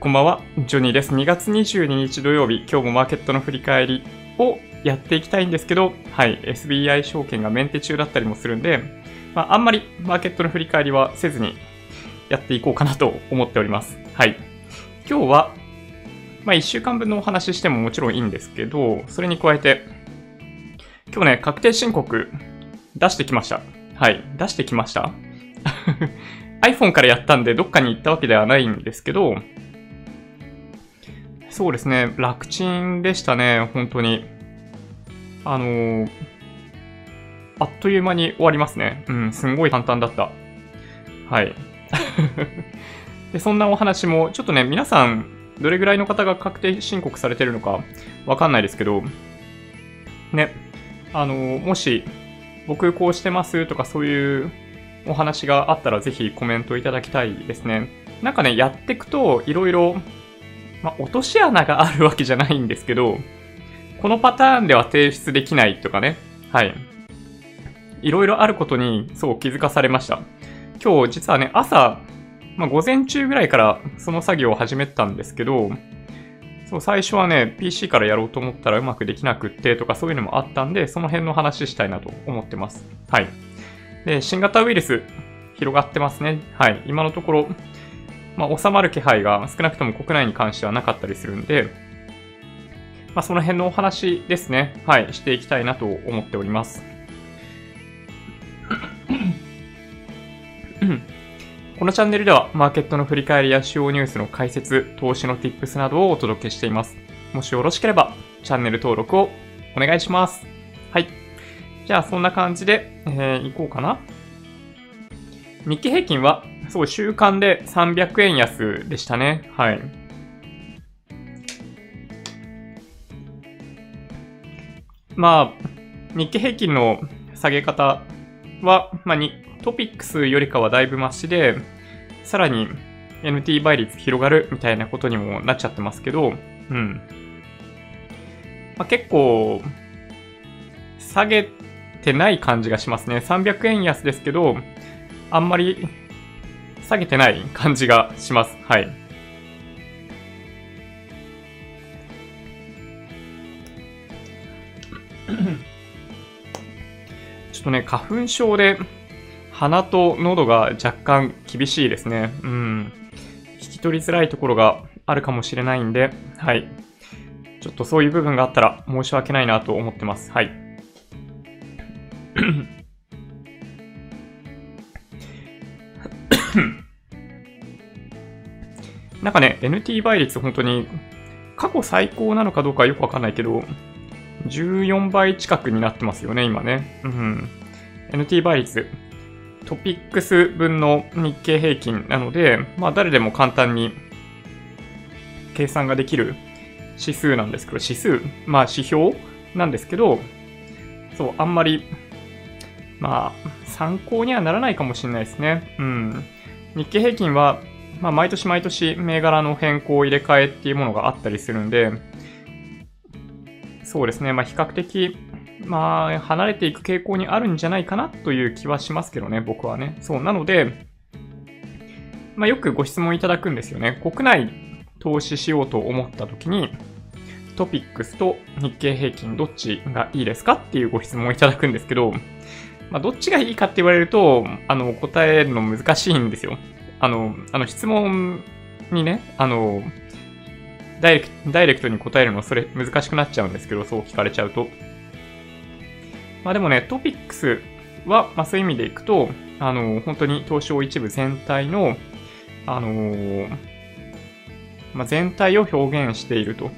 こんばんは、ジョニーです。2月22日土曜日、今日もマーケットの振り返りをやっていきたいんですけど、はい、SBI 証券がメンテ中だったりもするんで、まあ、あんまりマーケットの振り返りはせずにやっていこうかなと思っております。はい。今日は、まあ、1週間分のお話ししてももちろんいいんですけど、それに加えて、今日ね、確定申告出してきました。はい、出してきました iPhone からやったんでどっかに行ったわけではないんですけど、そうですね、楽ちんでしたね、本当に。あのー、あっという間に終わりますね。うん、すんごい簡単だった。はい。で、そんなお話も、ちょっとね、皆さん、どれぐらいの方が確定申告されてるのかわかんないですけど、ね、あのー、もし、僕こうしてますとかそういうお話があったらぜひコメントいただきたいですね。なんかね、やっていくといろいろまあ、落とし穴があるわけじゃないんですけど、このパターンでは提出できないとかね。はい。いろいろあることに、そう気づかされました。今日実はね、朝、まあ、午前中ぐらいからその作業を始めたんですけど、そう最初はね、PC からやろうと思ったらうまくできなくってとかそういうのもあったんで、その辺の話したいなと思ってます。はい。で、新型ウイルス広がってますね。はい。今のところ、まあ、収まる気配が少なくとも国内に関してはなかったりするんで、まあ、その辺のお話ですね。はい、していきたいなと思っております。このチャンネルでは、マーケットの振り返りや主要ニュースの解説、投資の tips などをお届けしています。もしよろしければ、チャンネル登録をお願いします。はい。じゃあ、そんな感じで、えー、いこうかな。日経平均はそう、週間で300円安でしたね。はい。まあ、日経平均の下げ方は、まあ、にトピックスよりかはだいぶマシで、さらに NT 倍率広がるみたいなことにもなっちゃってますけど、うん。まあ、結構、下げてない感じがしますね。300円安ですけど、あんまり下げてない感じがします。はい。ちょっとね、花粉症で鼻と喉が若干厳しいですね。うん。聞き取りづらいところがあるかもしれないんで、はい。ちょっとそういう部分があったら申し訳ないなと思ってます。はい。なんかね、NT 倍率本当に過去最高なのかどうかよくわかんないけど、14倍近くになってますよね、今ね。うん。NT 倍率、トピックス分の日経平均なので、まあ誰でも簡単に計算ができる指数なんですけど、指数、まあ指標なんですけど、そう、あんまり、まあ、参考にはならないかもしれないですね。うん。日経平均はまあ、毎年毎年銘柄の変更入れ替えっていうものがあったりするんで、そうですね、まあ、比較的、まあ、離れていく傾向にあるんじゃないかなという気はしますけどね、僕はね。そう、なので、まあ、よくご質問いただくんですよね。国内投資しようと思った時に、トピックスと日経平均どっちがいいですかっていうご質問をいただくんですけど、まあ、どっちがいいかって言われると、あの、答えるの難しいんですよ。あの、あの質問にね、あの、ダイレクト、ダイレクトに答えるのそれ難しくなっちゃうんですけど、そう聞かれちゃうと。まあでもね、トピックスは、まあそういう意味でいくと、あの、本当に東証一部全体の、あのまあ、全体を表現していると。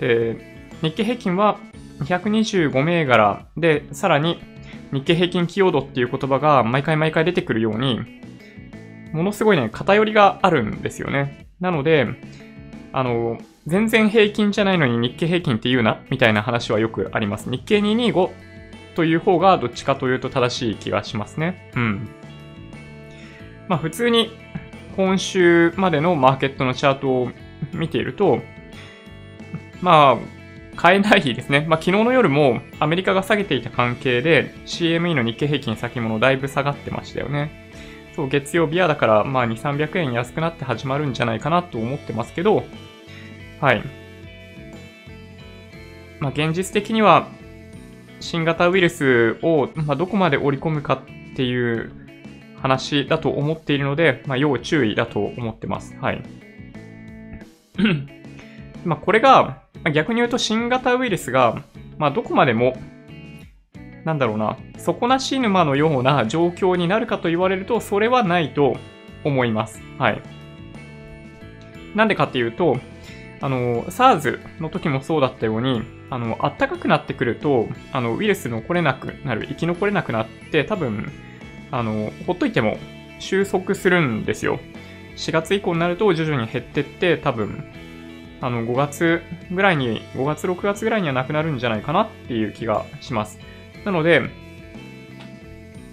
で、日経平均は225銘柄で、さらに日経平均寄与度っていう言葉が毎回毎回出てくるように、ものすごいね、偏りがあるんですよね。なので、あの、全然平均じゃないのに日経平均って言うな、みたいな話はよくあります。日経225という方がどっちかというと正しい気がしますね。うん。まあ普通に今週までのマーケットのチャートを見ていると、まあ、買えない日ですね。まあ昨日の夜もアメリカが下げていた関係で CME の日経平均先物だいぶ下がってましたよね。そう、月曜日はだから、まあ2、300円安くなって始まるんじゃないかなと思ってますけど、はい。まあ現実的には、新型ウイルスを、まあ、どこまで織り込むかっていう話だと思っているので、まあ、要注意だと思ってます。はい。まあ、これが、逆に言うと新型ウイルスが、まあ、どこまでも、なんだろうな、底なし沼のような状況になるかと言われると、それはないと思います。はい。なんでかっていうと、あの、SARS の時もそうだったように、あの、暖かくなってくると、あの、ウイルス残れなくなる、生き残れなくなって、多分、あの、ほっといても収束するんですよ。4月以降になると徐々に減ってって、多分、あの、5月ぐらいに、5月、6月ぐらいにはなくなるんじゃないかなっていう気がします。なので、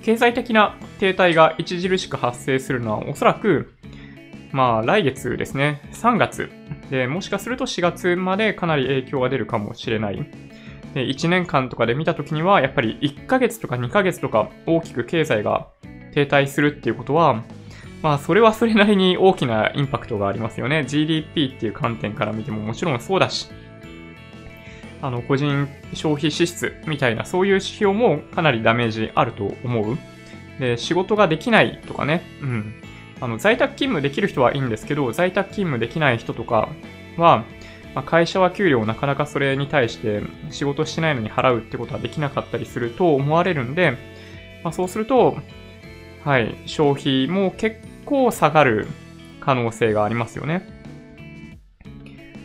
経済的な停滞が著しく発生するのはおそらく、まあ来月ですね、3月で、もしかすると4月までかなり影響が出るかもしれない。で1年間とかで見たときには、やっぱり1ヶ月とか2ヶ月とか大きく経済が停滞するっていうことは、まあ、それはそれなりに大きなインパクトがありますよね。GDP っていう観点から見てももちろんそうだし、あの、個人消費支出みたいな、そういう指標もかなりダメージあると思う。で、仕事ができないとかね、うん。あの、在宅勤務できる人はいいんですけど、在宅勤務できない人とかは、まあ、会社は給料をなかなかそれに対して仕事してないのに払うってことはできなかったりすると思われるんで、まあ、そうすると、はい、消費も結構下がる可能性がありますよね。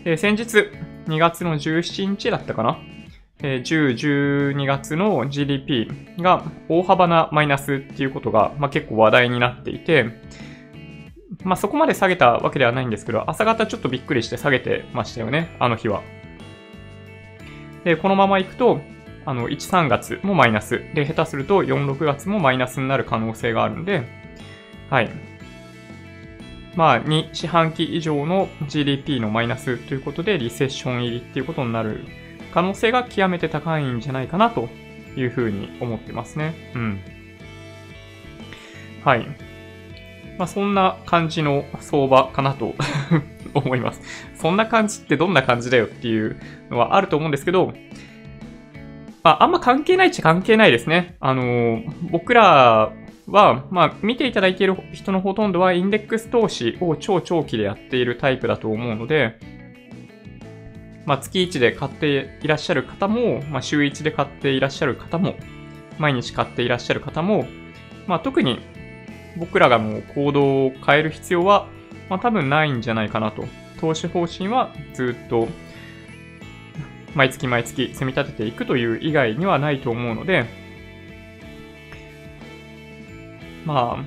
で、先日、2月の17日だったかな？え10、12月の GDP が大幅なマイナスっていうことが、まあ、結構話題になっていて、まあ、そこまで下げたわけではないんですけど、朝方ちょっとびっくりして下げてましたよね、あの日は。で、このまま行くと、あの、1、3月もマイナス。で、下手すると4、6月もマイナスになる可能性があるんで、はい。まあ、2四半期以上の GDP のマイナスということで、リセッション入りっていうことになる可能性が極めて高いんじゃないかなというふうに思ってますね。うん。はい。まあ、そんな感じの相場かなと 思います。そんな感じってどんな感じだよっていうのはあると思うんですけど、まあ、あんま関係ないっちゃ関係ないですね。あの僕らは、まあ、見ていただいている人のほとんどはインデックス投資を超長期でやっているタイプだと思うので、まあ、月1で買っていらっしゃる方も、まあ、週1で買っていらっしゃる方も、毎日買っていらっしゃる方も、まあ、特に僕らがもう行動を変える必要は、まあ、多分ないんじゃないかなと。投資方針はずっと毎月毎月積み立てていくという以外にはないと思うので、まあ、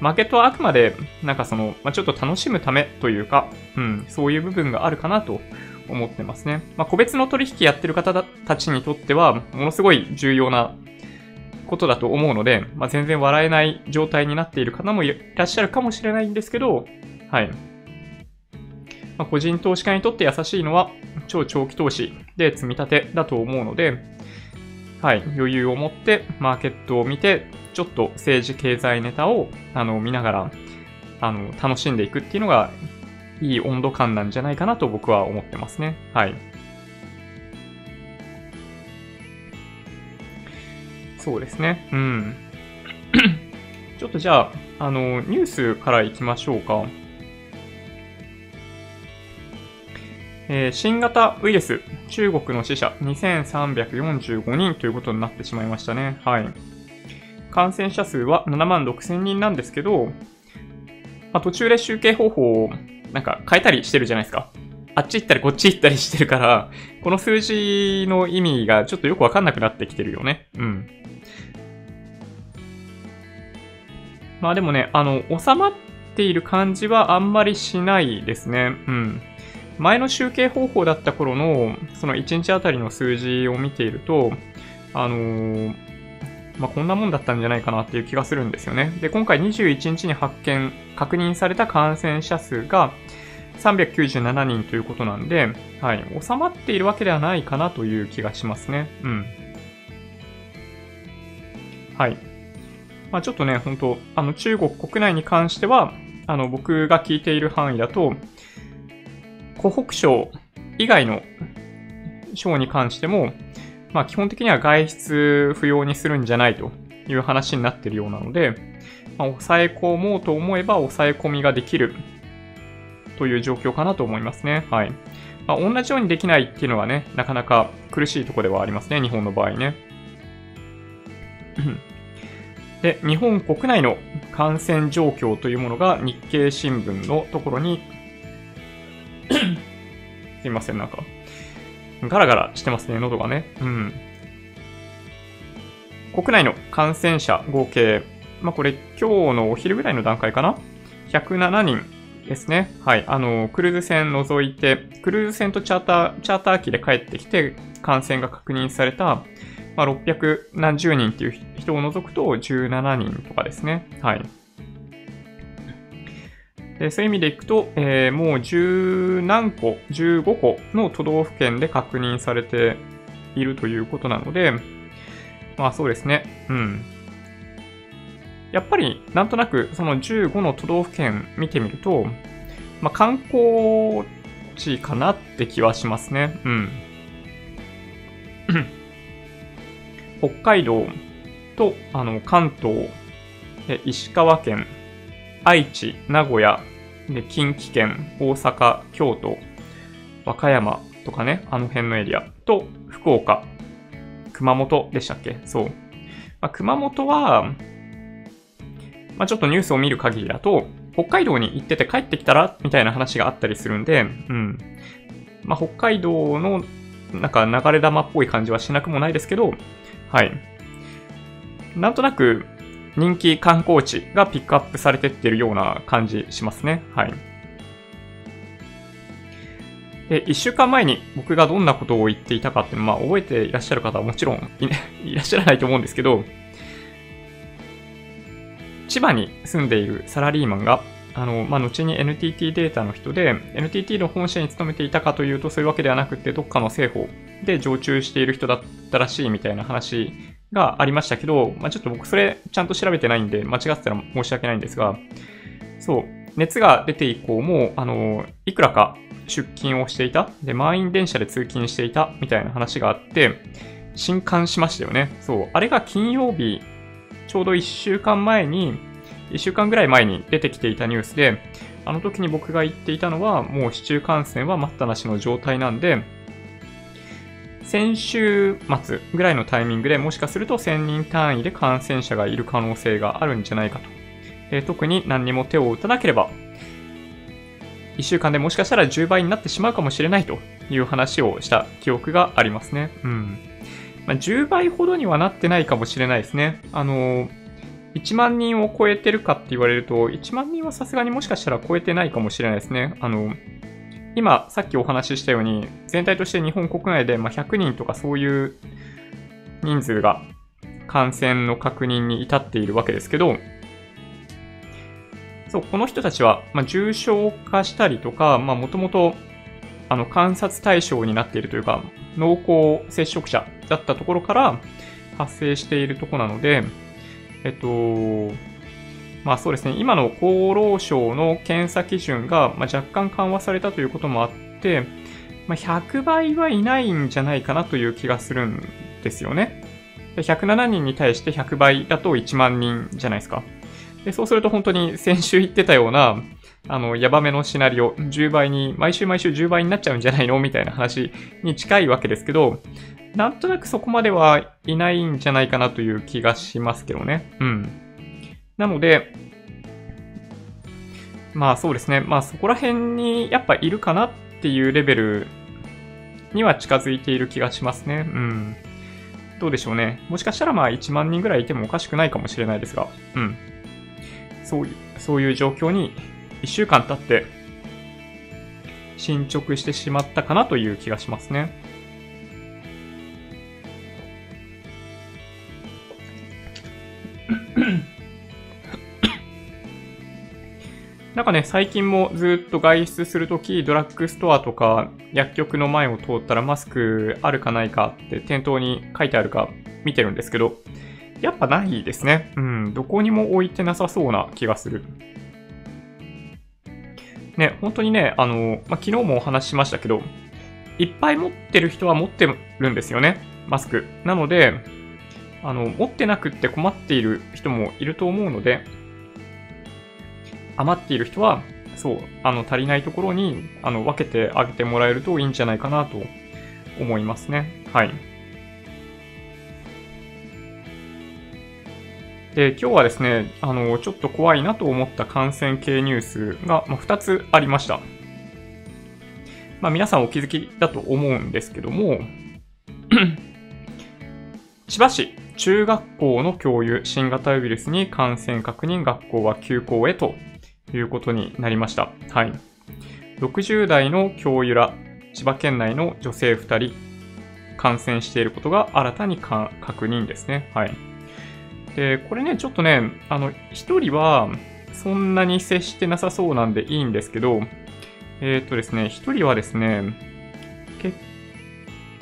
マーケットはあくまで、なんかその、まあ、ちょっと楽しむためというか、うん、そういう部分があるかなと思ってますね。まあ、個別の取引やってる方たちにとっては、ものすごい重要なことだと思うので、まあ、全然笑えない状態になっている方もいらっしゃるかもしれないんですけど、はい。まあ、個人投資家にとって優しいのは超長期投資で積み立てだと思うので、はい、余裕を持ってマーケットを見て、ちょっと政治経済ネタをあの見ながらあの楽しんでいくっていうのがいい温度感なんじゃないかなと僕は思ってますね。はい。そうですね。うん。ちょっとじゃあ、あの、ニュースからいきましょうか。えー、新型ウイルス、中国の死者2345人ということになってしまいましたね。はい。感染者数は7万6千人なんですけど、まあ、途中で集計方法をなんか変えたりしてるじゃないですか。あっち行ったりこっち行ったりしてるから、この数字の意味がちょっとよくわかんなくなってきてるよね。うん。まあでもね、あの、収まっている感じはあんまりしないですね。うん。前の集計方法だった頃の、その1日あたりの数字を見ていると、あのー、まあ、こんなもんだったんじゃないかなっていう気がするんですよね。で、今回21日に発見、確認された感染者数が397人ということなんで、はい、収まっているわけではないかなという気がしますね。うん。はい。まあ、ちょっとね、本当あの中国国内に関しては、あの僕が聞いている範囲だと、湖北省以外の省に関しても、まあ基本的には外出不要にするんじゃないという話になっているようなので、まあ、抑え込もうと思えば抑え込みができるという状況かなと思いますね。はい。まあ、同じようにできないっていうのはね、なかなか苦しいところではありますね、日本の場合ね。で、日本国内の感染状況というものが日経新聞のところに すいません、なんか、ガラガラしてますね、喉がね。うん。国内の感染者合計、まあ、これ今日のお昼ぐらいの段階かな ?107 人ですね。はい。あの、クルーズ船除いて、クルーズ船とチャーター、チャーター機で帰ってきて感染が確認された、まあ、600何十人っていう人を除くと17人とかですね。はい。でそういう意味でいくと、えー、もう十何個、15個の都道府県で確認されているということなので、まあそうですね。うん。やっぱり、なんとなく、その15の都道府県見てみると、まあ観光地かなって気はしますね。うん。北海道と、あの、関東、石川県、愛知、名古屋、で、近畿圏、大阪、京都、和歌山とかね、あの辺のエリアと、福岡、熊本でしたっけ？そう。まあ、熊本は、まあ、ちょっとニュースを見る限りだと、北海道に行ってて帰ってきたらみたいな話があったりするんで、うん。まあ、北海道のなんか流れ玉っぽい感じはしなくもないですけど、はい。なんとなく、人気観光地がピックアップされてってるような感じしますね。はい。で、一週間前に僕がどんなことを言っていたかってまあ覚えていらっしゃる方はもちろんい, いらっしゃらないと思うんですけど、千葉に住んでいるサラリーマンが、あの、まあ、後に NTT データの人で、NTT の本社に勤めていたかというとそういうわけではなくて、どっかの政府で常駐している人だったらしいみたいな話がありましたけど、まあ、ちょっと僕それちゃんと調べてないんで、間違ってたら申し訳ないんですが、そう、熱が出て以降も、あの、いくらか出勤をしていた、で、満員電車で通勤していた、みたいな話があって、震撼しましたよね。そう、あれが金曜日、ちょうど1週間前に、1週間ぐらい前に出てきていたニュースで、あの時に僕が言っていたのは、もう市中感染は待ったなしの状態なんで、先週末ぐらいのタイミングでもしかすると1000人単位で感染者がいる可能性があるんじゃないかと。え特に何にも手を打たなければ、1週間でもしかしたら10倍になってしまうかもしれないという話をした記憶がありますね。うん。まあ、10倍ほどにはなってないかもしれないですね。あの1万人を超えてるかって言われると、1万人はさすがにもしかしたら超えてないかもしれないですね。あの、今、さっきお話ししたように、全体として日本国内でま100人とかそういう人数が感染の確認に至っているわけですけど、そう、この人たちは、ま重症化したりとか、まあ、もともと、あの、観察対象になっているというか、濃厚接触者だったところから発生しているところなので、えっと、まあそうですね、今の厚労省の検査基準が、ま若干緩和されたということもあって、ま、100倍はいないんじゃないかなという気がするんですよね。107人に対して100倍だと1万人じゃないですか。でそうすると本当に先週言ってたような、あの、ヤバめのシナリオ、10倍に、毎週毎週10倍になっちゃうんじゃないの？みたいな話に近いわけですけど、なんとなくそこまではいないんじゃないかなという気がしますけどね。うん。なので、まあそうですね。まあそこら辺にやっぱいるかなっていうレベルには近づいている気がしますね。うん。どうでしょうね。もしかしたらまあ1万人ぐらいいてもおかしくないかもしれないですが、うん。そういう、そういう状況に1週間経って進捗してしまったかなという気がしますね。なんかね、最近もずっと外出するとき、ドラッグストアとか薬局の前を通ったらマスクあるかないかって店頭に書いてあるか見てるんですけど、やっぱないですね。うん、どこにも置いてなさそうな気がする。ね、本当にね、あの、まあ、昨日もお話ししましたけど、いっぱい持ってる人は持ってるんですよね、マスク。なので、あの、持ってなくって困っている人もいると思うので、余っている人は、そう、あの、足りないところに、あの、分けてあげてもらえるといいんじゃないかなと思いますね。はい。で、今日はですね、あの、ちょっと怖いなと思った感染系ニュースが、まあ、2つありました。まあ、皆さんお気づきだと思うんですけども、千葉市中学校の教諭新型ウイルスに感染確認学校は休校へということになりました。はい。60代の教諭ら千葉県内の女性2人感染していることが新たに確認ですね。はい。で、これね、ちょっとね、あの、1人はそんなに接してなさそうなんでいいんですけど、えっ、ー、とですね、1人はですね、結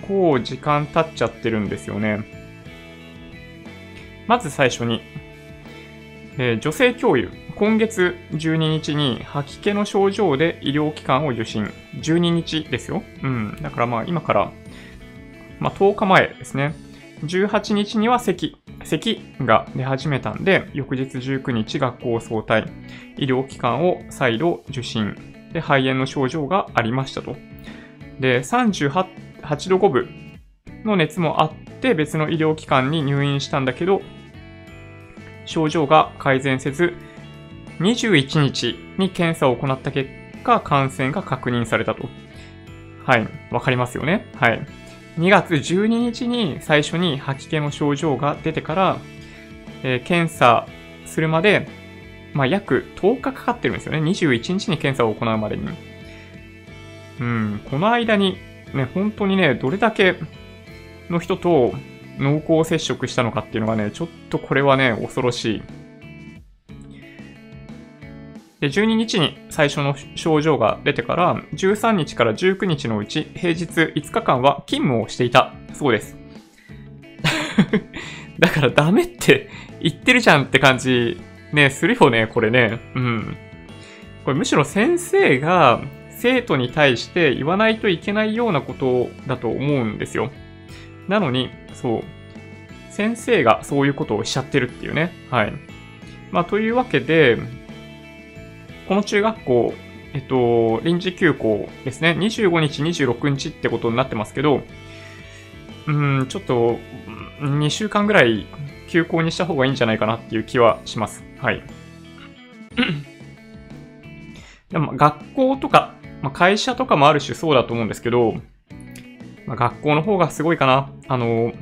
構時間経っちゃってるんですよね。まず最初に、えー、女性教諭、今月12日に吐き気の症状で医療機関を受診。12日ですよ。うん。だからまあ今から、まあ10日前ですね。18日には咳、咳が出始めたんで、翌日19日学校総体、医療機関を再度受診。で、肺炎の症状がありましたと。で、38度5分の熱もあって別の医療機関に入院したんだけど、症状が改善せず、21日に検査を行った結果、感染が確認されたと。はい。わかりますよね。はい。2月12日に最初に吐き気の症状が出てから、えー、検査するまで、まあ、約10日かかってるんですよね。21日に検査を行うまでに。うん、この間に、ね、本当にね、どれだけの人と濃厚接触したのかっていうのがね、ちょっとこれはね、恐ろしい。で、12日に最初の症状が出てから、13日から19日のうち、平日5日間は勤務をしていたそうです。だからダメって言ってるじゃんって感じ、ね、するよね、これね。うん。これむしろ先生が生徒に対して言わないといけないようなことだと思うんですよ。なのに、そう。先生がそういうことをしちゃってるっていうね。はい。まあ、というわけで、この中学校、えっと、臨時休校ですね。25日、26日ってことになってますけど、うん、ちょっと、2週間ぐらい休校にした方がいいんじゃないかなっていう気はします。はい。でも学校とか、まあ、会社とかもある種そうだと思うんですけど、まあ、学校の方がすごいかな。あの、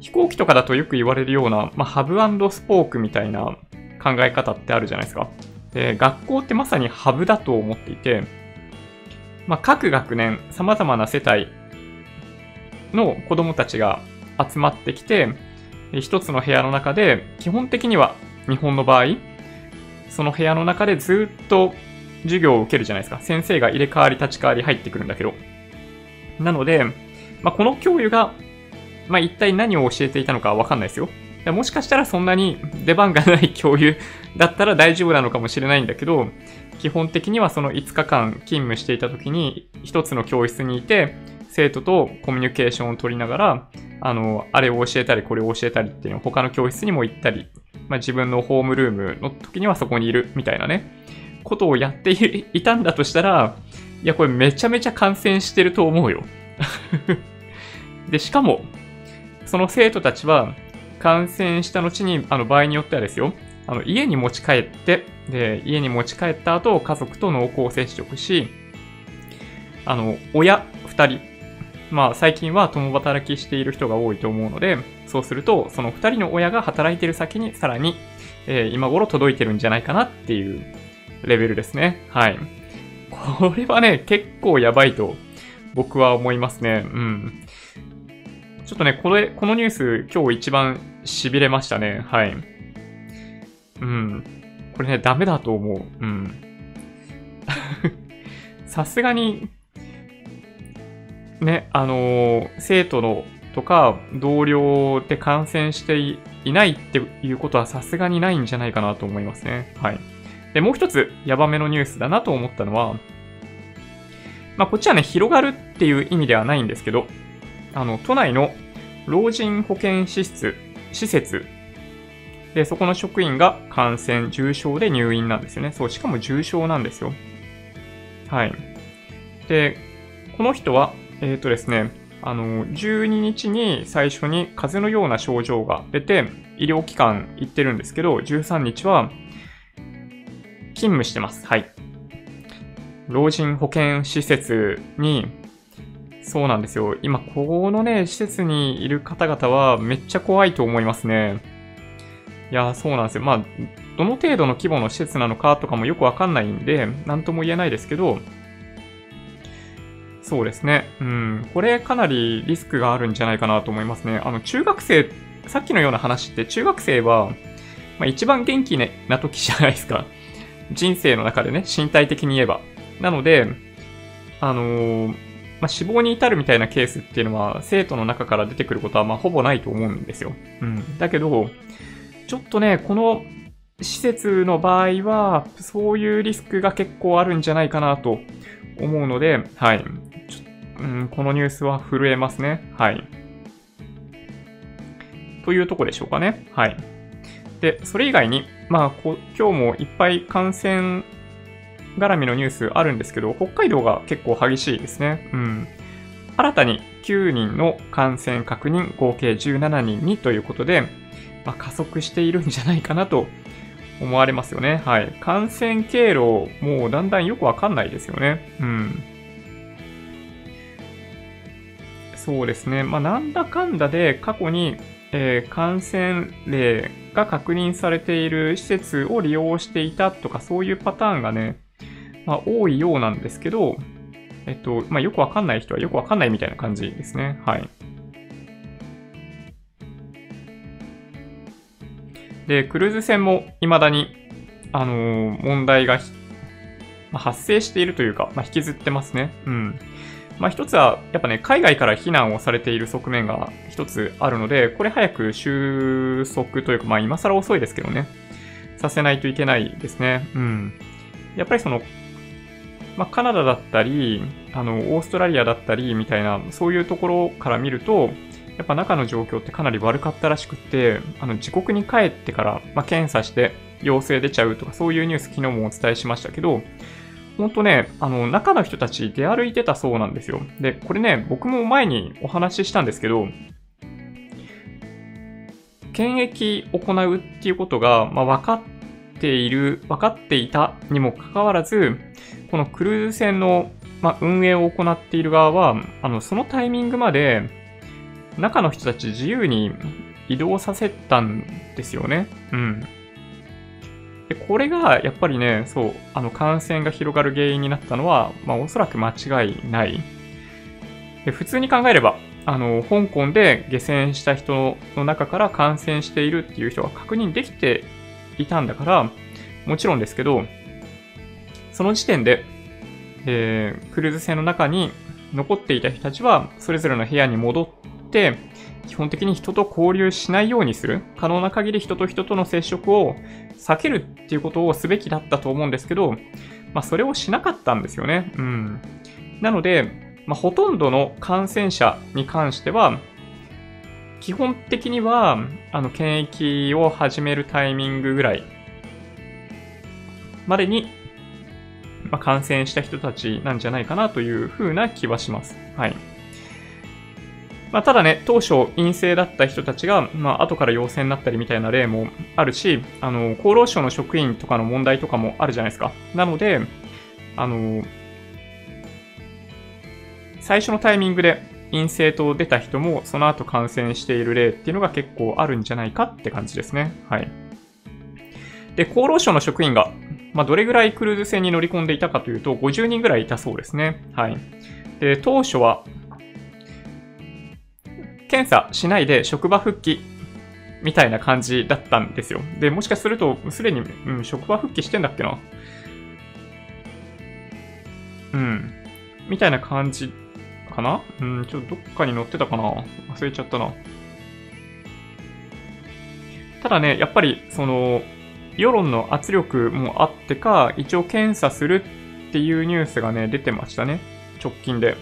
飛行機とかだとよく言われるような、まあ、ハブスポークみたいな考え方ってあるじゃないですか。で、学校ってまさにハブだと思っていて、まあ、各学年、様々な世帯の子供たちが集まってきて、一つの部屋の中で、基本的には日本の場合、その部屋の中でずっと授業を受けるじゃないですか。先生が入れ替わり立ち替わり入ってくるんだけど。なので、まあ、この教諭が、まあ、一体何を教えていたのかわかんないですよ。もしかしたらそんなに出番がない教諭だったら 大丈夫なのかもしれないんだけど、基本的にはその5日間勤務していた時に一つの教室にいて、生徒とコミュニケーションを取りながら、あの、あれを教えたり、これを教えたりっていうのを他の教室にも行ったり、まあ、自分のホームルームの時にはそこにいるみたいなね、ことをやっていたんだとしたら、いや、これめちゃめちゃ感染してると思うよ。で、しかも、その生徒たちは、感染した後に、あの、場合によってはですよ、あの、家に持ち帰って、で、家に持ち帰った後、家族と濃厚接触し、あの、親二人、まあ、最近は共働きしている人が多いと思うので、そうすると、その二人の親が働いてる先に、さらに、えー、今頃届いてるんじゃないかなっていうレベルですね。はい。これはね、結構やばいと僕は思いますね。うん。ちょっとね、これ、このニュース今日一番痺れましたね。はい。うん。これね、ダメだと思う。うん。さすがに、ね、あのー、生徒のとか同僚で感染していないっていうことはさすがにないんじゃないかなと思いますね。はい。で、もう一つ、ヤバめのニュースだなと思ったのは、まあ、こっちはね、広がるっていう意味ではないんですけど、あの、都内の老人保健施設、施設で、そこの職員が感染、重症で入院なんですよね。そう、しかも重症なんですよ。はい。で、この人は、えっ、ー、とですね、あの、12日に最初に風邪のような症状が出て、医療機関行ってるんですけど、13日は勤務してます。はい。老人保健施設に、そうなんですよ。今、このね、施設にいる方々はめっちゃ怖いと思いますね。いや、そうなんですよ。まあ、どの程度の規模の施設なのかとかもよくわかんないんで、なんとも言えないですけど、そうですね。うん。これかなりリスクがあるんじゃないかなと思いますね。あの、中学生、さっきのような話って中学生は、まあ、一番元気な時じゃないですか。人生の中でね、身体的に言えば。なので、あのー、まあ、死亡に至るみたいなケースっていうのは、生徒の中から出てくることは、まあ、ほぼないと思うんですよ。うん。だけど、ちょっとね、この施設の場合は、そういうリスクが結構あるんじゃないかなと思うので、はい。うん、このニュースは震えますね。はい。というとこでしょうかね。はい。で、それ以外に、まあ、今日もいっぱい感染絡みのニュースあるんですけど、北海道が結構激しいですね。うん。新たに9人の感染確認、合計17人にということで、まあ、加速しているんじゃないかなと思われますよね。はい。感染経路、もうだんだんよくわかんないですよね。うん。そうですね。まあ、なんだかんだで過去に、えー、感染例が確認されている施設を利用していたとか、そういうパターンがね、まあ、多いようなんですけど、えっと、まあ、よくわかんない人はよくわかんないみたいな感じですね。はい。で、クルーズ船も未だに、あのー、問題が、ま、発生しているというか、まあ、引きずってますね。うん。まあ一つは、やっぱね、海外から避難をされている側面が一つあるので、これ早く収束というか、まあ今更遅いですけどね、させないといけないですね。うん。やっぱりその、まあカナダだったり、あの、オーストラリアだったりみたいな、そういうところから見ると、やっぱ中の状況ってかなり悪かったらしくって、あの、自国に帰ってから、まあ、検査して陽性出ちゃうとか、そういうニュース昨日もお伝えしましたけど、ほんとね、あの、中の人たち出歩いてたそうなんですよ。で、これね、僕も前にお話ししたんですけど、検疫行うっていうことが、まあ、分かっている、分かっていたにもかかわらず、このクルーズ船の、まあ、運営を行っている側は、あの、そのタイミングまで、中の人たち自由に移動させたんですよね。うん。で、これがやっぱりね、そう、あの感染が広がる原因になったのは、まあおそらく間違いない。で普通に考えれば、あの、香港で下船した人の中から感染しているっていう人が確認できていたんだから、もちろんですけど、その時点で、えー、クルーズ船の中に残っていた人たちは、それぞれの部屋に戻って、基本的に人と交流しないようにする。可能な限り人と人との接触を避けるっていうことをすべきだったと思うんですけど、まあ、それをしなかったんですよね。うん。なので、まあ、ほとんどの感染者に関しては、基本的には、あの、検疫を始めるタイミングぐらいまでに、まあ、感染した人たちなんじゃないかなというふうな気はします。はい。まあ、ただね、当初陰性だった人たちが、まあ、後から陽性になったりみたいな例もあるし、あの、厚労省の職員とかの問題とかもあるじゃないですか。なので、あの、最初のタイミングで陰性と出た人も、その後感染している例っていうのが結構あるんじゃないかって感じですね。はい。で、厚労省の職員が、まあ、どれぐらいクルーズ船に乗り込んでいたかというと、50人ぐらいいたそうですね。はい。で、当初は、検査しないで職場復帰みたいな感じだったんですよ。で、もしかすると、すでに、うん、職場復帰してんだっけな。うん。みたいな感じかなうん、ちょっとどっかに載ってたかな忘れちゃったな。ただね、やっぱり、その、世論の圧力もあってか、一応検査するっていうニュースがね、出てましたね。直近で。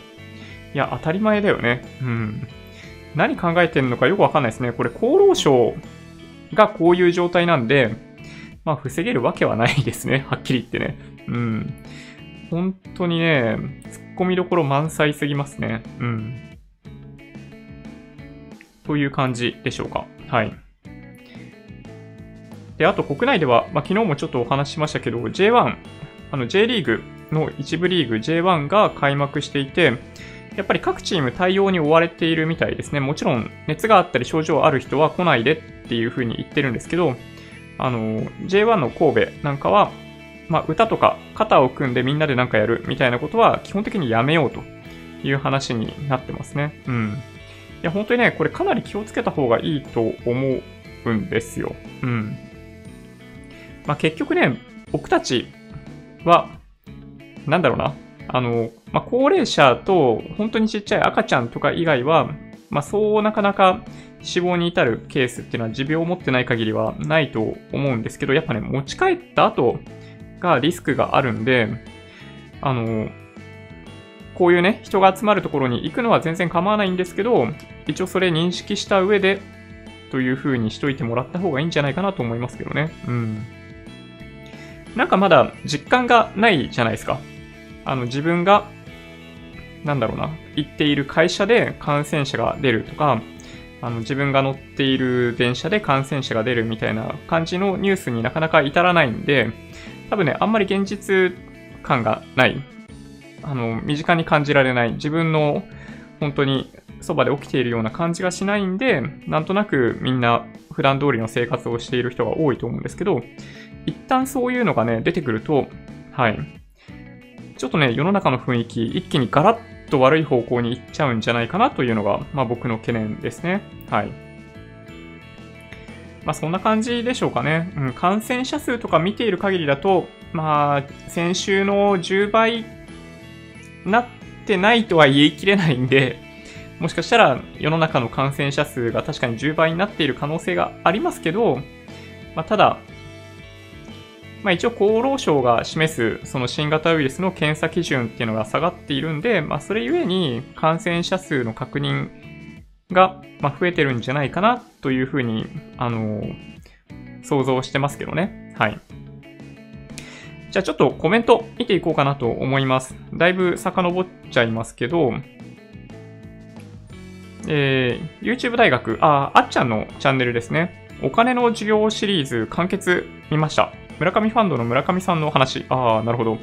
いや、当たり前だよね。うん。何考えてんのかよくわかんないですね。これ厚労省がこういう状態なんで、まあ、防げるわけはないですね。はっきり言ってね。うん。本当にね、突っ込みどころ満載すぎますね。うん。という感じでしょうか。はい。で、あと国内では、まあ、昨日もちょっとお話ししましたけど、J1、あの J リーグの一部リーグ J1 が開幕していて、やっぱり各チーム対応に追われているみたいですね。もちろん熱があったり症状ある人は来ないでっていう風に言ってるんですけど、あの、J1 の神戸なんかは、まあ、歌とか肩を組んでみんなでなんかやるみたいなことは基本的にやめようという話になってますね。うん。いや、本当にね、これかなり気をつけた方がいいと思うんですよ。うん。まあ、結局ね、僕たちは、なんだろうな。あの、まあ、高齢者と本当にちっちゃい赤ちゃんとか以外は、まあ、そうなかなか死亡に至るケースっていうのは持病を持ってない限りはないと思うんですけど、やっぱね、持ち帰った後がリスクがあるんで、あの、こういうね、人が集まるところに行くのは全然構わないんですけど、一応それ認識した上で、という風にしといてもらった方がいいんじゃないかなと思いますけどね。うん。なんかまだ実感がないじゃないですか。あの、自分が、なんだろうな、行っている会社で感染者が出るとか、あの、自分が乗っている電車で感染者が出るみたいな感じのニュースになかなか至らないんで、多分ね、あんまり現実感がない。あの、身近に感じられない。自分の本当にそばで起きているような感じがしないんで、なんとなくみんな普段通りの生活をしている人が多いと思うんですけど、一旦そういうのがね、出てくると、はい。ちょっとね、世の中の雰囲気、一気にガラッと悪い方向に行っちゃうんじゃないかなというのが、まあ僕の懸念ですね。はい。まあそんな感じでしょうかね。うん、感染者数とか見ている限りだと、まあ先週の10倍なってないとは言い切れないんで、もしかしたら世の中の感染者数が確かに10倍になっている可能性がありますけど、まあ、ただ、まあ、一応厚労省が示すその新型ウイルスの検査基準っていうのが下がっているんで、まあ、それゆえに感染者数の確認が、ま増えてるんじゃないかなというふうに、あの、想像してますけどね。はい。じゃあちょっとコメント見ていこうかなと思います。だいぶ遡っちゃいますけど、えー、YouTube 大学、あ、あっちゃんのチャンネルですね。お金の授業シリーズ完結見ました。村上ファンドの村上さんのお話。ああ、なるほど。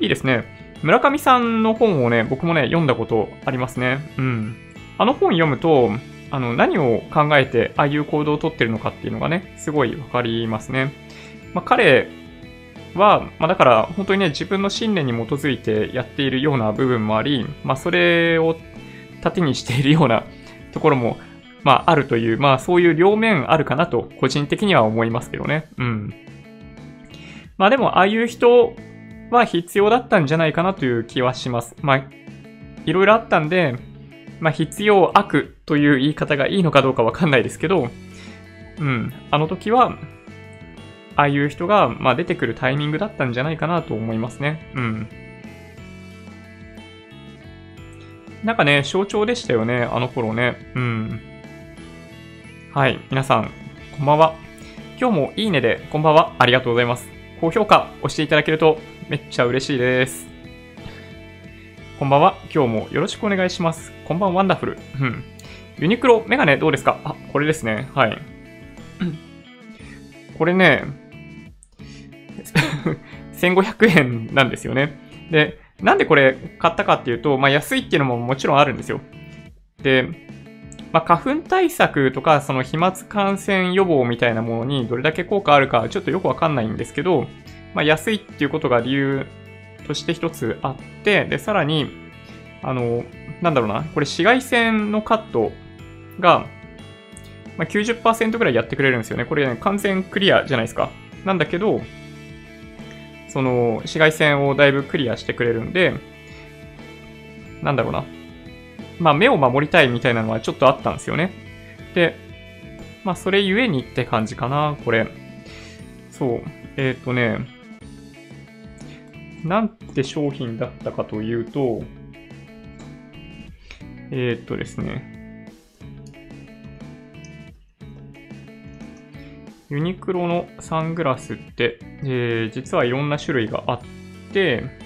いいですね。村上さんの本をね、僕もね、読んだことありますね。うん。あの本読むと、あの、何を考えて、ああいう行動をとってるのかっていうのがね、すごいわかりますね。まあ、彼は、まあ、だから本当にね、自分の信念に基づいてやっているような部分もあり、まあ、それを盾にしているような ところも、まあ、あるという、まあ、そういう両面あるかなと、個人的には思いますけどね。うん。まあでも、ああいう人は必要だったんじゃないかなという気はします。まあ、いろいろあったんで、まあ必要悪という言い方がいいのかどうかわかんないですけど、うん、あの時は、ああいう人が、まあ、出てくるタイミングだったんじゃないかなと思いますね。うん。なんかね、象徴でしたよね、あの頃ね。うん。はい、皆さん、こんばんは。今日もいいねで、こんばんは。ありがとうございます。高評価押していただけるとめっちゃ嬉しいです。こんばんは。今日もよろしくお願いします。こんばんはワンダフル。うん。ユニクロメガネどうですか？あ、これですね。はい。これね、1500円なんですよね。で、なんでこれ買ったかっていうと、まあ安いっていうのももちろんあるんですよ。で、まあ、花粉対策とか、その飛沫感染予防みたいなものにどれだけ効果あるかちょっとよくわかんないんですけど、まあ、安いっていうことが理由として一つあって、で、さらに、あの、なんだろうな、これ紫外線のカットが、まあ、90%ぐらいやってくれるんですよね。これ、ね、完全クリアじゃないですか。なんだけど、その紫外線をだいぶクリアしてくれるんで、なんだろうな。まあ、目を守りたいみたいなのはちょっとあったんですよね。で、まあ、それゆえにって感じかな、これ。そう。えっ、ー、とね、なんて商品だったかというと、えっ、ー、とですね、ユニクロのサングラスって、えー、実はいろんな種類があって、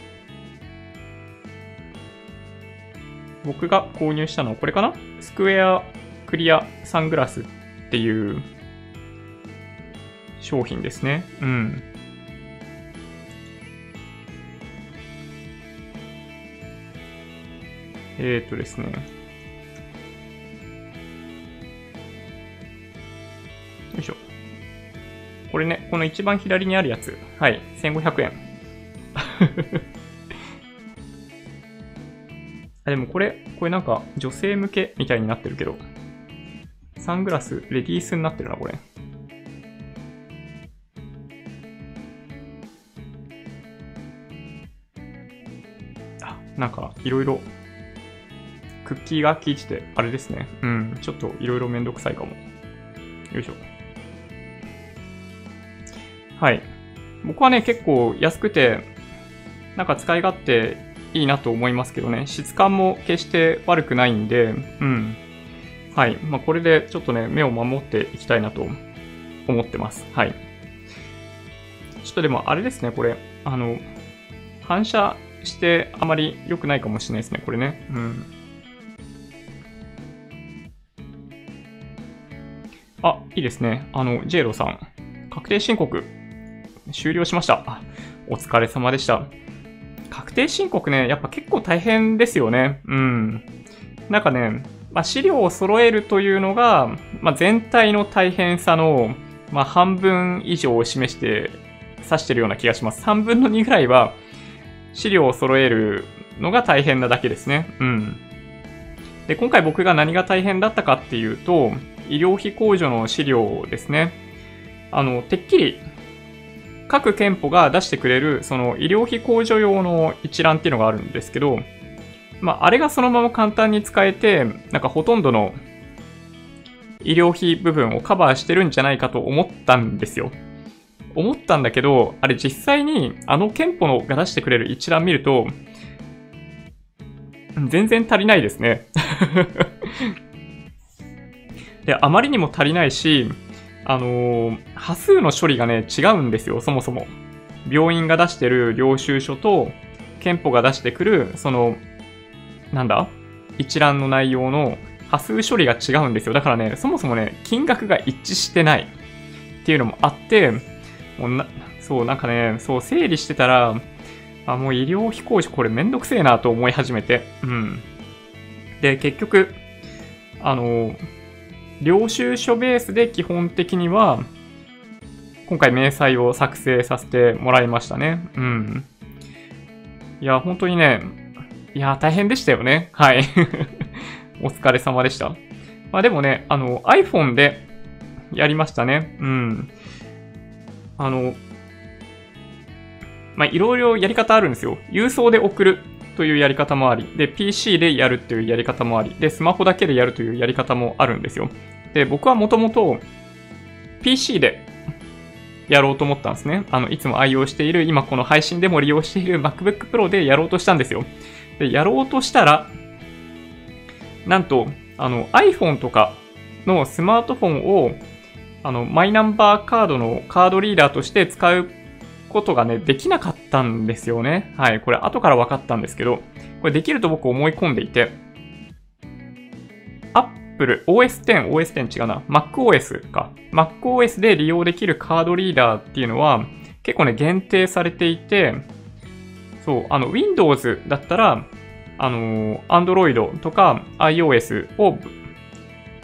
僕が購入したのはこれかな？スクエアクリアサングラスっていう商品ですね。うん。えっ、ー、とですね。よいしょ。これね、この一番左にあるやつ。はい、1500円。あ、でもこれ、これなんか女性向けみたいになってるけど、サングラス、レディースになってるな、これ。あ、なんか、いろいろ、クッキーが効いてて、あれですね。うん、ちょっといろいろめんどくさいかも。よいしょ。はい。僕はね、結構安くて、なんか使い勝手いいなと思いますけどね、質感も決して悪くないんで、うん。はい。まあ、これでちょっとね、目を守っていきたいなと思ってます。はい。ちょっとでもあれですね、これ。あの、反射してあまり良くないかもしれないですね、これね。うん。あ、いいですね。あの、ジェイロさん。確定申告終了しました。お疲れ様でした。定申告ね、やっぱ結構大変ですよね。うん。なんかね、まあ、資料を揃えるというのが、まあ、全体の大変さの、まあ、半分以上を示して、指してるような気がします。3分の2ぐらいは、資料を揃えるのが大変なだけですね。うん。で、今回僕が何が大変だったかっていうと、医療費控除の資料ですね。あの、てっきり各店舗が出してくれる、その医療費控除用の一覧っていうのがあるんですけど、まあ、あれがそのまま簡単に使えて、なんかほとんどの医療費部分をカバーしてるんじゃないかと思ったんですよ。思ったんだけど、あれ実際にあの店舗のが出してくれる一覧見ると、全然足りないですね。で、あまりにも足りないし、あのー、波数の処理がね、違うんですよ、そもそも。病院が出してる領収書と、憲法が出してくる、その、なんだ一覧の内容の波数処理が違うんですよ。だからね、そもそもね、金額が一致してないっていうのもあって、もうな、そう、なんかね、そう、整理してたら、あ、もう医療費控除これめんどくせえなと思い始めて、うん。で、結局、あの、領収書ベースで基本的には、今回明細を作成させてもらいましたね。うん。いや、本当にね、いや、大変でしたよね。はい。お疲れ様でした。まあでもね、あの、iPhone でやりましたね。うん。あの、まあいろいろやり方あるんですよ。郵送で送るというやり方もあり、で、PC でやるっていうやり方もあり、で、スマホだけでやるというやり方もあるんですよ。で、僕はもともと PC でやろうと思ったんですね。あの、いつも愛用している、今この配信でも利用している MacBook Pro でやろうとしたんですよ。で、やろうとしたら、なんと、あの、iPhone とかのスマートフォンを、あの、マイナンバーカードのカードリーダーとして使うことがね、できなかったんですよね。はい。これ後から分かったんですけど、これできると僕思い込んでいて、Apple OS10、OS10 違うな、MacOS か。MacOS で利用できるカードリーダーっていうのは、結構ね、限定されていて、そう、あの、Windows だったら、あの、Android とか iOS を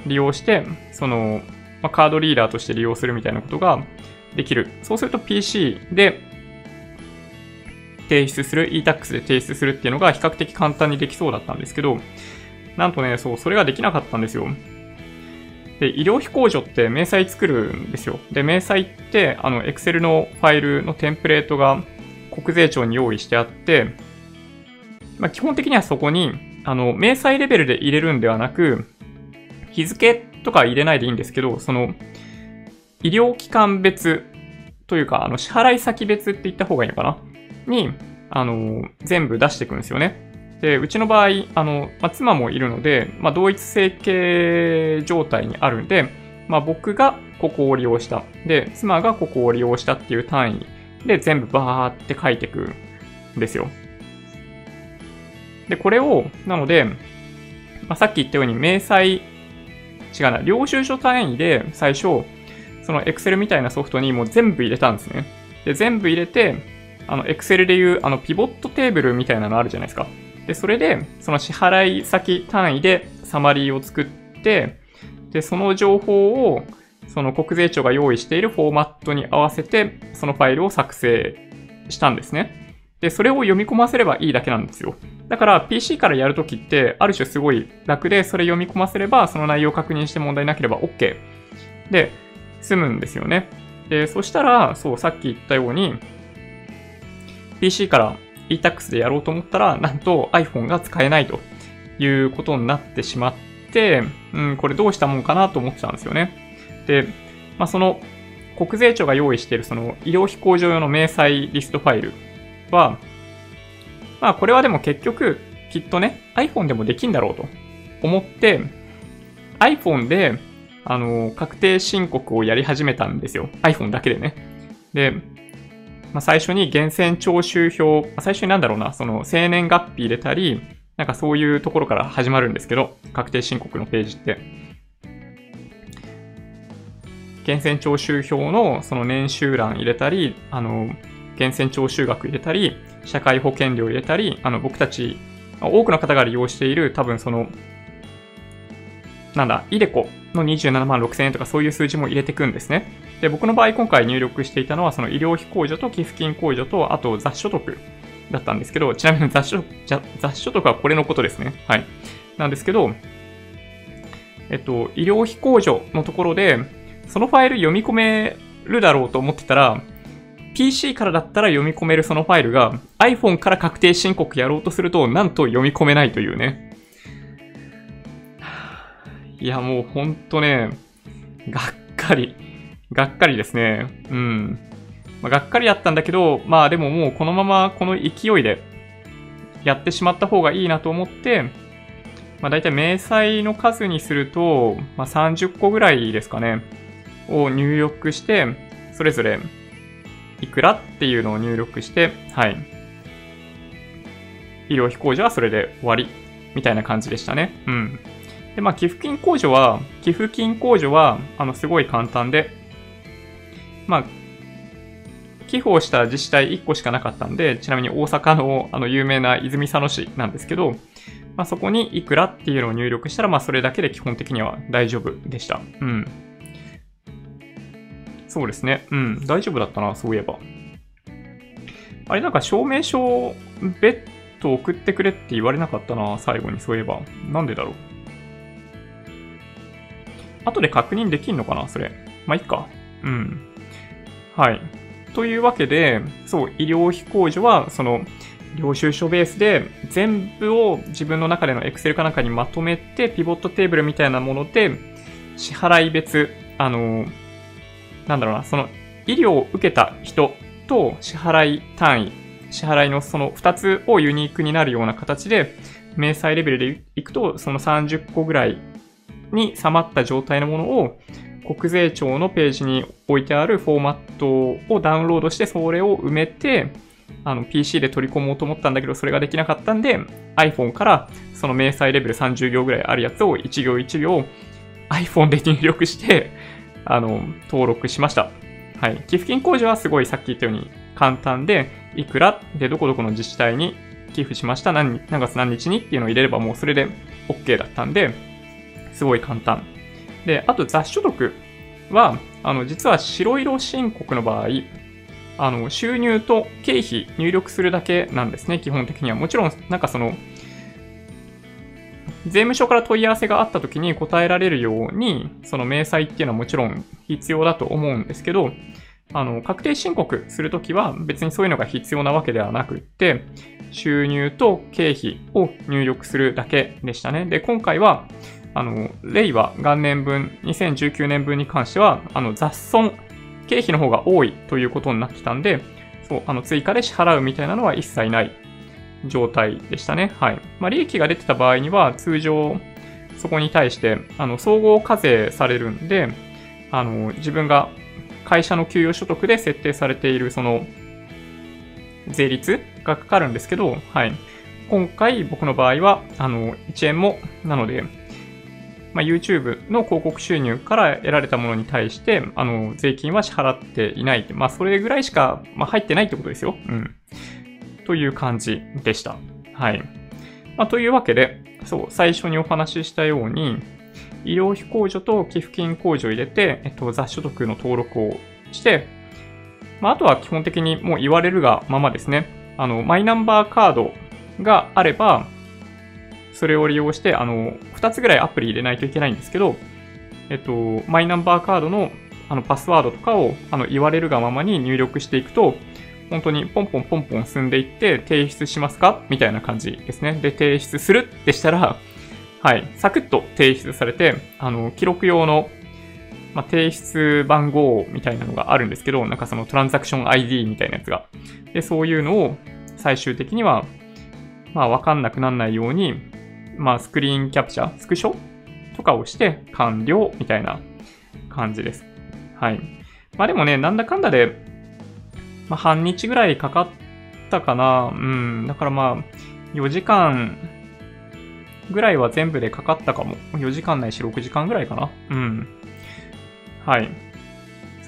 利用して、その、ま、カードリーダーとして利用するみたいなことができる。そうすると PC で提出する、e-tax で提出するっていうのが比較的簡単にできそうだったんですけど、なんとね、そう、それができなかったんですよ。で、医療費控除って明細作るんですよ。で、明細って、あの、Excel のファイルのテンプレートが国税庁に用意してあって、まあ、基本的にはそこに、あの、明細レベルで入れるんではなく、日付とか入れないでいいんですけど、その、医療機関別というか、あの、支払い先別って言った方がいいのかな？に、あの、全部出していくんですよね。で、うちの場合、あの、まあ、妻もいるので、まあ、同一整形状態にあるんで、まあ、僕がここを利用した。で、妻がここを利用したっていう単位で全部バーって書いていくんですよ。で、これを、なので、まあ、さっき言ったように、明細、違うな、領収書単位で最初、その Excel みたいなソフトにもう全部入れたんですね。で、全部入れて、あの、Excel でいう、あの、ピボットテーブルみたいなのあるじゃないですか。で、それで、その支払い先単位でサマリーを作って、で、その情報を、その国税庁が用意しているフォーマットに合わせて、そのファイルを作成したんですね。で、それを読み込ませればいいだけなんですよ。だから PC からやるときって、ある種すごい楽で、それ読み込ませれば、その内容を確認して問題なければ OK。で、済むんですよね。で、そしたら、そう、さっき言ったように、PC から e-tax でやろうと思ったら、なんと iPhone が使えないということになってしまって、うん、これどうしたもんかなと思ってたんですよね。で、まあ、その、国税庁が用意しているその医療費控除用の明細リストファイルは、まあこれはでも結局きっとね iPhone でもできんだろうと思って iPhone であの確定申告をやり始めたんですよ。iPhone だけでね。で、まあ、最初に源泉徴収票、最初になんだろうな、その生年月日入れたり、なんかそういうところから始まるんですけど、確定申告のページって。源泉徴収票のその年収欄入れたり、あの、源泉徴収額入れたり、社会保険料入れたり、あの、僕たち、多くの方が利用している多分その、なんだ、イデコの27万6000円とかそういう数字も入れていくんですね。で、僕の場合今回入力していたのはその医療費控除と寄付金控除と、あと雑所得だったんですけど、ちなみに雑所雑所得はこれのことですね。はい。なんですけど、えっと、医療費控除のところで、そのファイル読み込めるだろうと思ってたら、PC からだったら読み込めるそのファイルが iPhone から確定申告やろうとすると、なんと読み込めないというね。いや、もうほんとね、がっかり。がっかりですね。うん。まあ、がっかりだったんだけど、まあでももうこのままこの勢いでやってしまった方がいいなと思って、まあ大体明細の数にすると、まあ30個ぐらいですかね、を入力して、それぞれいくらっていうのを入力して、はい。医療費控除はそれで終わり、みたいな感じでしたね。うん。で、まあ、寄付金控除は、寄付金控除は、あの、すごい簡単で、まあ、寄付をした自治体1個しかなかったんで、ちなみに大阪のあの有名な泉佐野市なんですけど、まあ、そこにいくらっていうのを入力したら、まあ、それだけで基本的には大丈夫でした。うん。そうですね。うん。大丈夫だったな、そういえば。あれなんか証明書を別途送ってくれって言われなかったな、最後にそういえば。なんでだろう。後で確認できんのかな？それ。まあ、いっか。うん。はい。というわけで、そう、医療費控除は、その、領収書ベースで全部を自分の中での Excel かなんかにまとめて、ピボットテーブルみたいなもので、支払い別、あの、なんだろうな、その医療を受けた人と支払い単位、支払いのその2つをユニークになるような形で、明細レベルでいくと、その30個ぐらいに収まった状態のものを国税庁のページに置いてあるフォーマットをダウンロードしてそれを埋めてあの PC で取り込もうと思ったんだけどそれができなかったんで iPhone からその明細レベル30行ぐらいあるやつを1行1行 iPhone で入力してあの登録しました。はい。寄付金控除はすごいさっき言ったように簡単でいくらでどこどこの自治体に寄付しました何何月何日にっていうのを入れればもうそれで OK だったんですごい簡単。で、あと雑所得は、あの、実は白色申告の場合、あの、収入と経費入力するだけなんですね、基本的には。もちろん、なんかその、税務署から問い合わせがあった時に答えられるように、その明細っていうのはもちろん必要だと思うんですけど、あの、確定申告するときは別にそういうのが必要なわけではなくって、収入と経費を入力するだけでしたね。で、今回は、あの、令和元年分、2019年分に関しては、あの、雑損、経費の方が多いということになってたんで、そう、あの、追加で支払うみたいなのは一切ない状態でしたね。はい。まあ、利益が出てた場合には、通常、そこに対して、あの、総合課税されるんで、あの、自分が会社の給与所得で設定されている、その、税率がかかるんですけど、はい。今回僕の場合は、あの、1円も、なので、まあ、YouTube の広告収入から得られたものに対して、あの、税金は支払っていない。まあ、それぐらいしか、まあ、入ってないってことですよ。うん。という感じでした。はい。まあ、というわけで、そう、最初にお話ししたように、医療費控除と寄付金控除を入れて、えっと、雑所得の登録をして、まあ、あとは基本的にもう言われるがままですね。あの、マイナンバーカードがあれば、それを利用して、あの、2つぐらいアプリ入れないといけないんですけど、えっと、マイナンバーカードのあのパスワードとかをあの言われるがままに入力していくと、本当にポンポンポンポン進んでいって、提出しますか？みたいな感じですね。で、提出するってしたら、はい、サクッと提出されて、あの、記録用の、まあ、提出番号みたいなのがあるんですけど、なんかそのトランザクション ID みたいなやつが。で、そういうのを最終的には、まあ、わかんなくならないように、まあ、スクリーンキャプチャー、スクショ？とかをして完了みたいな感じです。はい。まあでもね、なんだかんだで、まあ、半日ぐらいかかったかな。うん。だからまあ、4時間ぐらいは全部でかかったかも。4時間ないし6時間ぐらいかな。うん。はい。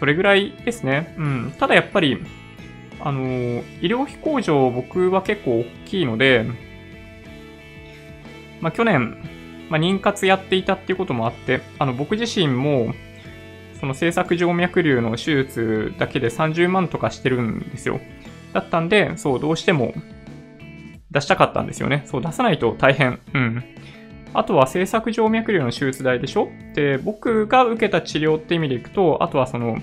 それぐらいですね。うん。ただやっぱり、あのー、医療費控除僕は結構大きいので、まあ、去年、まあ、妊活やっていたっていうこともあって、あの、僕自身も、その制作静脈瘤の手術だけで30万とかしてるんですよ。だったんで、そう、どうしても出したかったんですよね。そう、出さないと大変。うん。あとは制作静脈瘤の手術代でしょ？で、僕が受けた治療って意味でいくと、あとはその、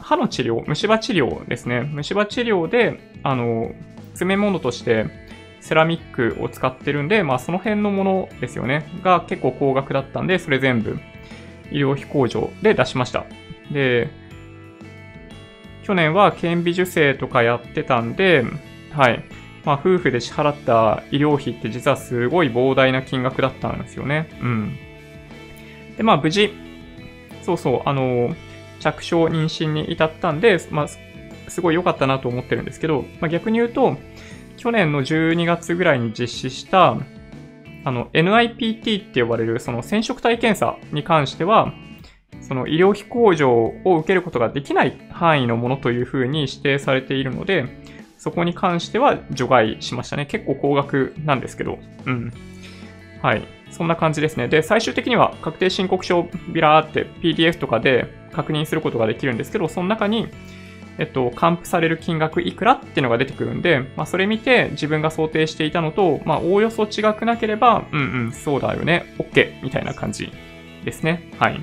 歯の治療、虫歯治療ですね。虫歯治療で、あの、詰め物として、セラミックを使ってるんで、まあその辺のものですよね。が結構高額だったんで、それ全部医療費控除で出しました。で、去年は顕微授精とかやってたんで、はい。まあ夫婦で支払った医療費って実はすごい膨大な金額だったんですよね。うん。で、まあ無事、そうそう、あの、着床妊娠に至ったんで、まあ、すごい良かったなと思ってるんですけど、まあ逆に言うと、去年の12月ぐらいに実施した、あの、NIPT って呼ばれる、その染色体検査に関しては、その医療費控除を受けることができない範囲のものというふうに指定されているので、そこに関しては除外しましたね。結構高額なんですけど。うん。はい。そんな感じですね。で、最終的には確定申告書ビラーって PDF とかで確認することができるんですけど、その中に、えっと、還付される金額いくらっていうのが出てくるんで、まあ、それ見て自分が想定していたのと、まあ、おおよそ違くなければ、うんうん、そうだよね、OK みたいな感じですね。はい。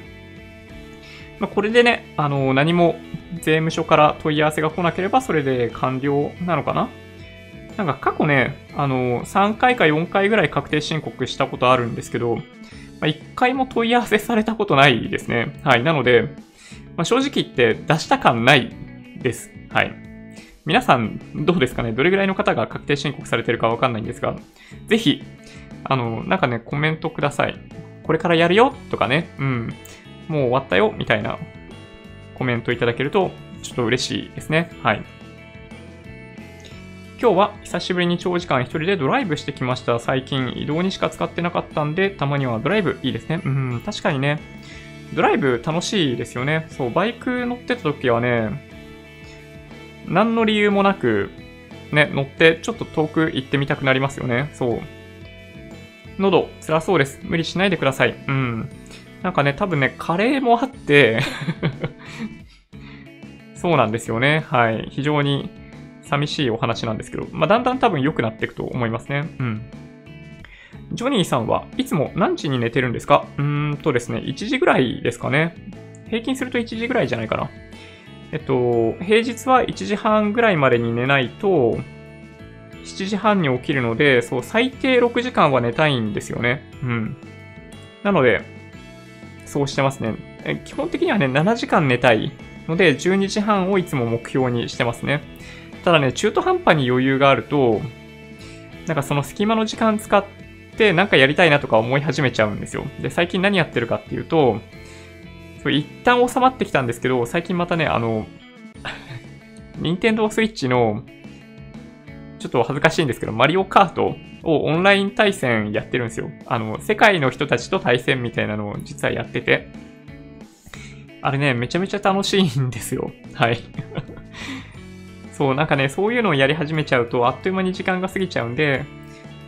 まあ、これでね、あの、何も税務署から問い合わせが来なければ、それで完了なのかななんか過去ね、あの、3回か4回ぐらい確定申告したことあるんですけど、まあ、1回も問い合わせされたことないですね。はい。なので、まあ、正直言って出した感ないです。はい。皆さん、どうですかね？どれぐらいの方が確定申告されてるかわかんないんですが、ぜひ、あの、なんかね、コメントください。これからやるよとかね、うん、もう終わったよみたいなコメントいただけると、ちょっと嬉しいですね。はい。今日は久しぶりに長時間一人でドライブしてきました。最近移動にしか使ってなかったんで、たまにはドライブいいですね。うん、確かにね。ドライブ楽しいですよね。そう、バイク乗ってた時はね、何の理由もなく、ね、乗ってちょっと遠く行ってみたくなりますよね。そう。喉、辛そうです。無理しないでください。うん。なんかね、多分ね、カレーもあって そうなんですよね。はい。非常に寂しいお話なんですけど、まあ、だんだん多分良くなっていくと思いますね。うん。ジョニーさんはいつも何時に寝てるんですか？うーんとですね、1時ぐらいですかね。平均すると1時ぐらいじゃないかな。えっと、平日は1時半ぐらいまでに寝ないと、7時半に起きるので、そう、最低6時間は寝たいんですよね。うん。なので、そうしてますね。基本的にはね、7時間寝たいので、12時半をいつも目標にしてますね。ただね、中途半端に余裕があると、なんかその隙間の時間使ってなんかやりたいなとか思い始めちゃうんですよ。で、最近何やってるかっていうと、そう一旦収まってきたんですけど、最近またね、あの、任天堂 switch の、ちょっと恥ずかしいんですけど、マリオカートをオンライン対戦やってるんですよ。あの、世界の人たちと対戦みたいなのを実はやってて。あれね、めちゃめちゃ楽しいんですよ。はい。そう、なんかね、そういうのをやり始めちゃうと、あっという間に時間が過ぎちゃうんで、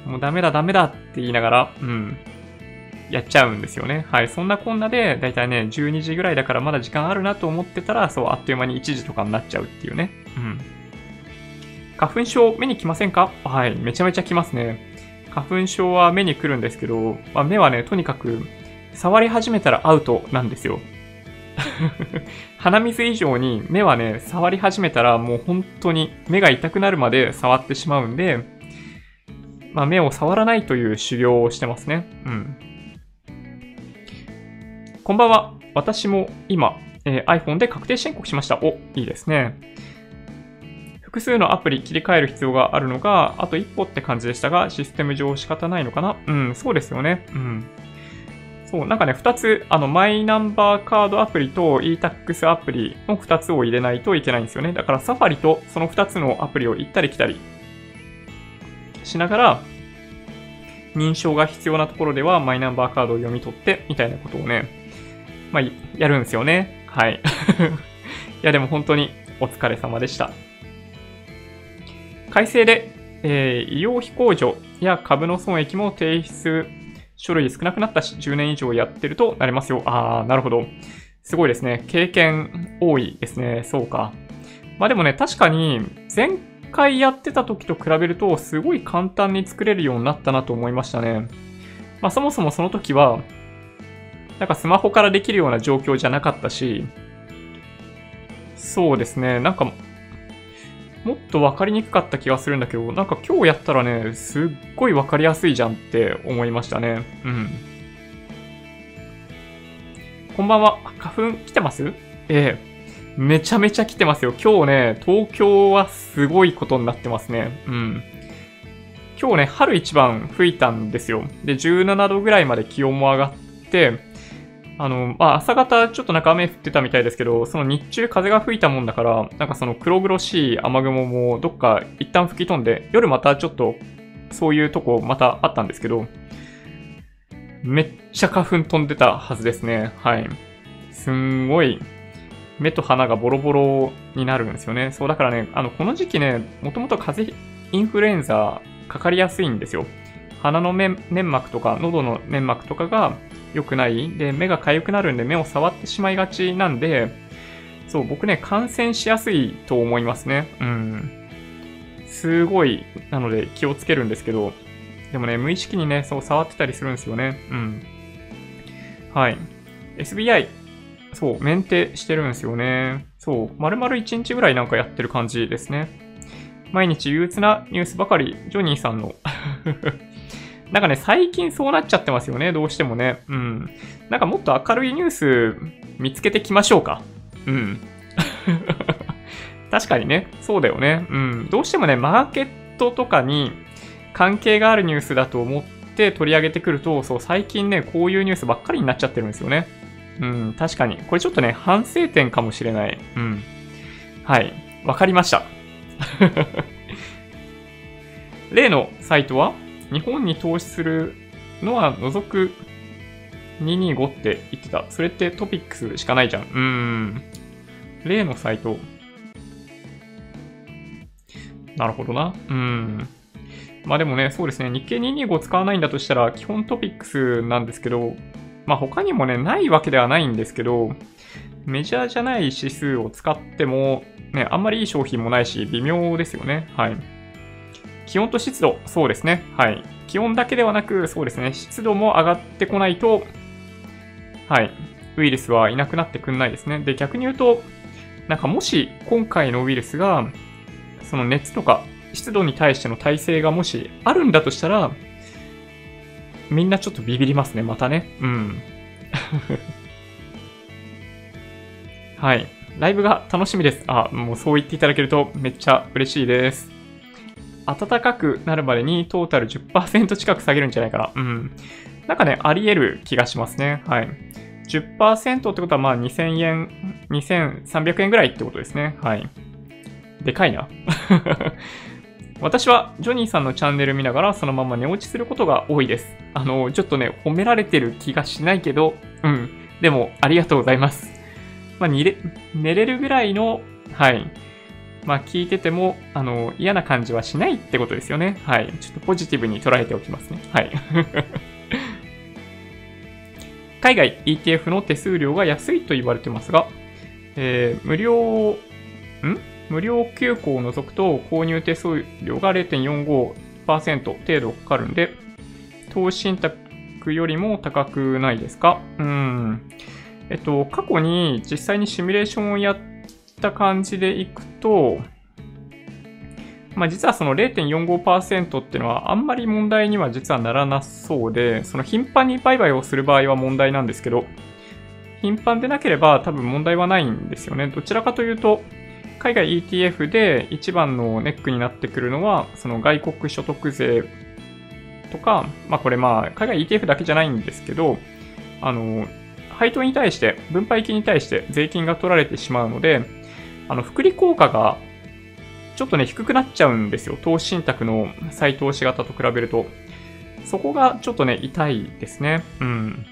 もうダメだダメだって言いながら、うん、やっちゃうんですよね。はい。そんなこんなで、だいたいね、12時ぐらいだからまだ時間あるなと思ってたら、そう、あっという間に1時とかになっちゃうっていうね。うん。花粉症目に来ませんか？はい、めちゃめちゃ来ますね。花粉症は目に来るんですけど、まあ、目はね、とにかく触り始めたらアウトなんですよ。鼻水以上に目はね、触り始めたらもう本当に目が痛くなるまで触ってしまうんで、まあ、目を触らないという修行をしてますね。うん。こんばんは。私も今、えー、iPhone で確定申告しました。お、いいですね。複数のアプリ切り替える必要があるのが、あと一歩って感じでしたが、システム上仕方ないのかな？うん、そうですよね。うん。そう、なんかね、二つ、あの、マイナンバーカードアプリと e-tax アプリの二つを入れないといけないんですよね。だからサファリとその二つのアプリを行ったり来たりしながら、認証が必要なところではマイナンバーカードを読み取って、みたいなことをね、まあ、やるんですよね。はい。いや、でも本当にお疲れ様でした。改正で、えー、医療費控除や株の損益も提出書類少なくなったし、10年以上やってるとなりますよ。あー、なるほど。すごいですね。経験多いですね。そうか。まあでもね、確かに、前回やってた時と比べると、すごい簡単に作れるようになったなと思いましたね。まあそもそもその時は、なんかスマホからできるような状況じゃなかったし、そうですね、なんかもっと分かりにくかった気がするんだけど、なんか今日やったらね、すっごい分かりやすいじゃんって思いましたね。うん。こんばんは。花粉来てます？ええめちゃめちゃ来てますよ。今日ね、東京はすごいことになってますね。うん。今日ね、春一番吹いたんですよ。で、17度ぐらいまで気温も上がって、あの、まあ、朝方ちょっとなんか雨降ってたみたいですけど、その日中風が吹いたもんだから、なんかその黒々しい雨雲もどっか一旦吹き飛んで、夜またちょっとそういうとこまたあったんですけど、めっちゃ花粉飛んでたはずですね。はい。すんごい、目と鼻がボロボロになるんですよね。そうだからね、あの、この時期ね、もともと風邪、インフルエンザかかりやすいんですよ。鼻の粘膜とか喉の粘膜とかが良くない？で、目が痒くなるんで目を触ってしまいがちなんで、そう、僕ね、感染しやすいと思いますね。うん。すごい、なので気をつけるんですけど、でもね、無意識にね、そう触ってたりするんですよね。うん。はい。SBI、そう、メンテしてるんですよね。そう、丸々1日ぐらいなんかやってる感じですね。毎日憂鬱なニュースばかり、ジョニーさんのなんかね、最近そうなっちゃってますよね、どうしてもね。うん。なんかもっと明るいニュース見つけてきましょうか。うん。確かにね、そうだよね。うん。どうしてもね、マーケットとかに関係があるニュースだと思って取り上げてくると、そう、最近ね、こういうニュースばっかりになっちゃってるんですよね。うん、確かに。これちょっとね、反省点かもしれない。うん。はい。わかりました。例のサイトは？日本に投資するのは除く225って言ってた。それってトピックスしかないじゃん。うーん。例のサイト。なるほどな。うん。まあでもね、そうですね。日経225使わないんだとしたら、基本トピックスなんですけど、まあ他にもね、ないわけではないんですけど、メジャーじゃない指数を使っても、ね、あんまりいい商品もないし、微妙ですよね。はい。気温と湿度、そうですね。はい。気温だけではなく、そうですね。湿度も上がってこないと、はい。ウイルスはいなくなってくんないですね。で、逆に言うと、なんかもし今回のウイルスが、その熱とか湿度に対しての耐性がもしあるんだとしたら、みんなちょっとビビりますね、またね。うん。はい。ライブが楽しみです。あ、もうそう言っていただけるとめっちゃ嬉しいです。暖かくなるまでにトータル10%近く下げるんじゃないかな。うん。なんかね、あり得る気がしますね。はい。10%ってことはまあ2000円、2300円ぐらいってことですね。はい。でかいな。私はジョニーさんのチャンネル見ながらそのまま寝落ちすることが多いです。あの、ちょっとね、褒められてる気がしないけど、うん。でも、ありがとうございます。まあ、寝れるぐらいの、はい。まあ、聞いてても、あの、嫌な感じはしないってことですよね。はい。ちょっとポジティブに捉えておきますね。はい。海外 ETF の手数料が安いと言われてますが、えー、無料、ん？無料休校を除くと購入手数料が0.45%程度かかるんで、投資信託よりも高くないですか？うん。えっと、過去に実際にシミュレーションをやってた感じでいくと、まあ、実はその0.45%っていうのはあんまり問題には実はならなそうで、その頻繁に売買をする場合は問題なんですけど、頻繁でなければ多分問題はないんですよね。どちらかというと、海外 ETF で一番のネックになってくるのは、その外国所得税とか、まあこれまあ海外 ETF だけじゃないんですけど、あの、配当に対して、分配金に対して税金が取られてしまうので、あの、福利効果がちょっとね、低くなっちゃうんですよ。投資信託の再投資型と比べると。そこがちょっとね、痛いですね。うん。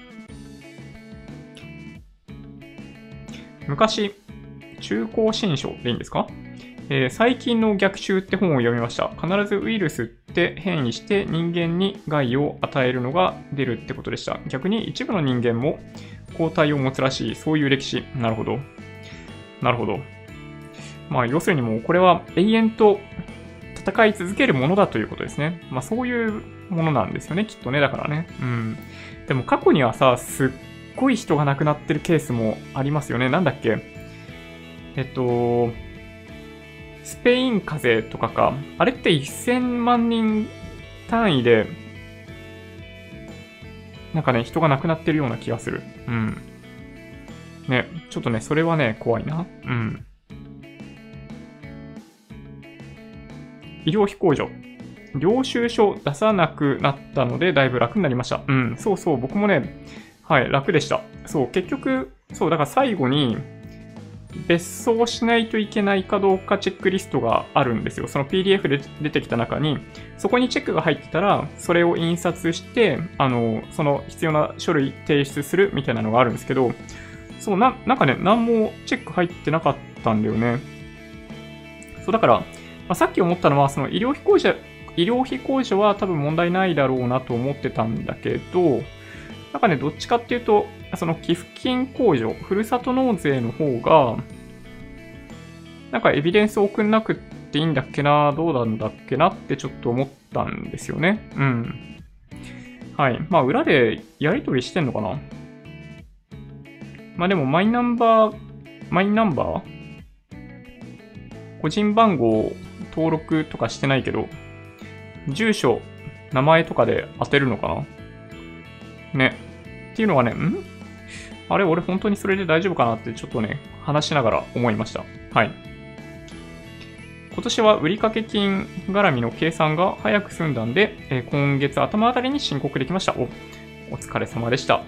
昔、中高新書でいいんですか？えー、最近の逆襲って本を読みました。必ずウイルスって変異して人間に害を与えるのが出るってことでした。逆に一部の人間も抗体を持つらしい、そういう歴史。なるほど。なるほど。まあ、要するにもうこれは永遠と戦い続けるものだということですね。まあ、そういうものなんですよね、きっとね。だからね。うん。でも過去にはさ、すっごい人が亡くなってるケースもありますよね。なんだっけえっと、スペイン風邪とかか。あれって1000万人単位で、なんかね、人が亡くなってるような気がする。うん。ね、ちょっとね、それはね、怖いな。うん。医療費控除。領収書出さなくなったので、だいぶ楽になりました。うん、そうそう、僕もね、はい、楽でした。そう、結局、そう、だから最後に、別荘しないといけないかどうかチェックリストがあるんですよ。その PDF で出てきた中に、そこにチェックが入ってたら、それを印刷して、あの、その必要な書類提出するみたいなのがあるんですけど、そう、な、なんかね、何もチェック入ってなかったんだよね。そう、だから、まあ、さっき思ったのは、その医療費控除、医療費控除は多分問題ないだろうなと思ってたんだけど、なんかね、どっちかっていうと、その寄付金控除、ふるさと納税の方が、なんかエビデンスを送んなくっていいんだっけな、どうなんだっけなってちょっと思ったんですよね。うん。はい。まあ、裏でやり取りしてんのかなまあでも、マイナンバー、マイナンバー？個人番号登録とかしてないけど、住所、名前とかで当てるのかな？ね。っていうのはね、ん？あれ俺本当にそれで大丈夫かなってちょっとね、話しながら思いました。はい。今年は売掛金絡みの計算が早く済んだんで、えー、今月頭あたりに申告できました。お、お疲れ様でした。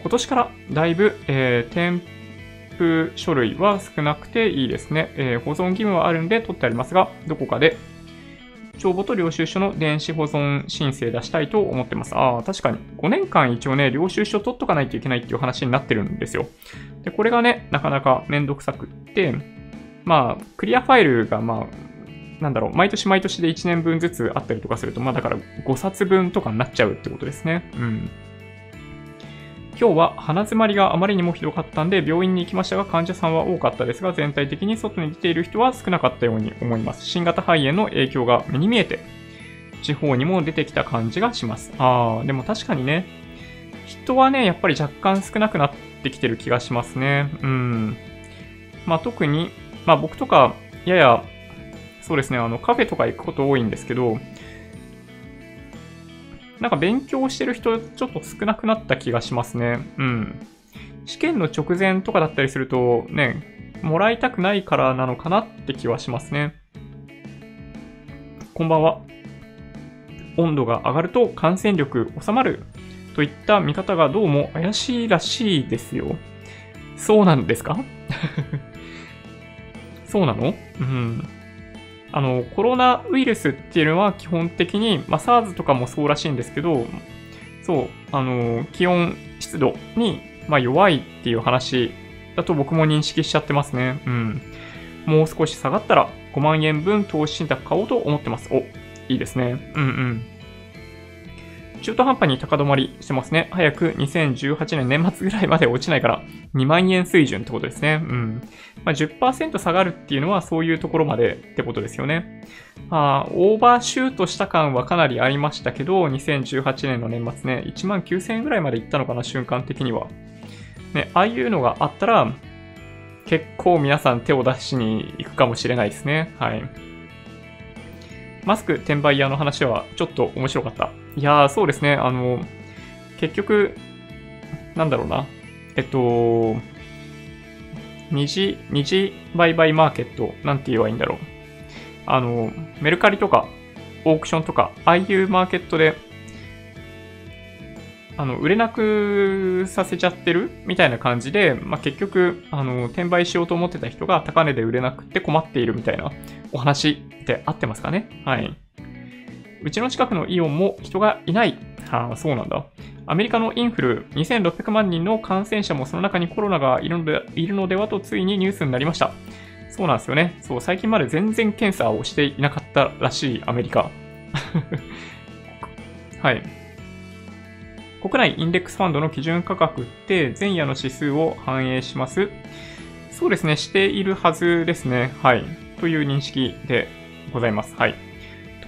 今年からだいぶ、えー、添付書類は少なくていいですね。えー、保存義務はあるんで取ってありますが、どこかで帳簿と領収書の電子保存申請出したいと思ってます。ああ、確かに。5年間一応ね、領収書取っとかないといけないっていう話になってるんですよ。で、これがね、なかなかめんどくさくって、まあ、クリアファイルが、まあ、なんだろう、毎年毎年で1年分ずつあったりとかすると、まあだから5冊分とかになっちゃうってことですね。うん。今日は鼻詰まりがあまりにもひどかったんで病院に行きましたが患者さんは多かったですが全体的に外に出ている人は少なかったように思います。新型肺炎の影響が目に見えて地方にも出てきた感じがします。あー、でも確かにね、人はね、やっぱり若干少なくなってきてる気がしますね。うん。まあ特に、まあ僕とか、やや、そうですね、あの、カフェとか行くこと多いんですけど、なんか勉強してる人ちょっと少なくなった気がしますね。うん。試験の直前とかだったりすると、ね、もらいたくないからなのかなって気はしますね。こんばんは。温度が上がると感染力収まるといった見方がどうも怪しいらしいですよ。そうなんですか？そうなの？うん。あの、コロナウイルスっていうのは基本的に、まあ、SARS とかもそうらしいんですけど、そう、あの、気温、湿度に、まあ、弱いっていう話だと僕も認識しちゃってますね。うん。もう少し下がったら5万円分投資信託買おうと思ってます。お、いいですね。うんうん。中途半端に高止まりしてますね。早く2018年年末ぐらいまで落ちないから2万円水準ってことですね。うん。まあ、10%下がるっていうのはそういうところまでってことですよね。あオーバーシュートした感はかなりありましたけど、2018年の年末ね、1万9000円ぐらいまでいったのかな、瞬間的には。ね、ああいうのがあったら、結構皆さん手を出しに行くかもしれないですね。はい。マスク転売屋の話はちょっと面白かった。いやー、そうですね。あの、結局、なんだろうな。えっと、二次、二次売買マーケット、なんて言えばいいんだろう。あの、メルカリとか、オークションとか、ああいうマーケットで、あの、売れなくさせちゃってる？みたいな感じで、まあ、結局、あの、転売しようと思ってた人が高値で売れなくて困っているみたいなお話って合ってますかね？はい。うちの近くのイオンも人がいない。はあ、そうなんだ。アメリカのインフル、2600万人の感染者もその中にコロナがいるのでいるのではとついにニュースになりました。そうなんですよね。そう、最近まで全然検査をしていなかったらしいアメリカ。はい。国内インデックスファンドの基準価格って前夜の指数を反映しますそうですね、しているはずですね。はい。という認識でございます。はい。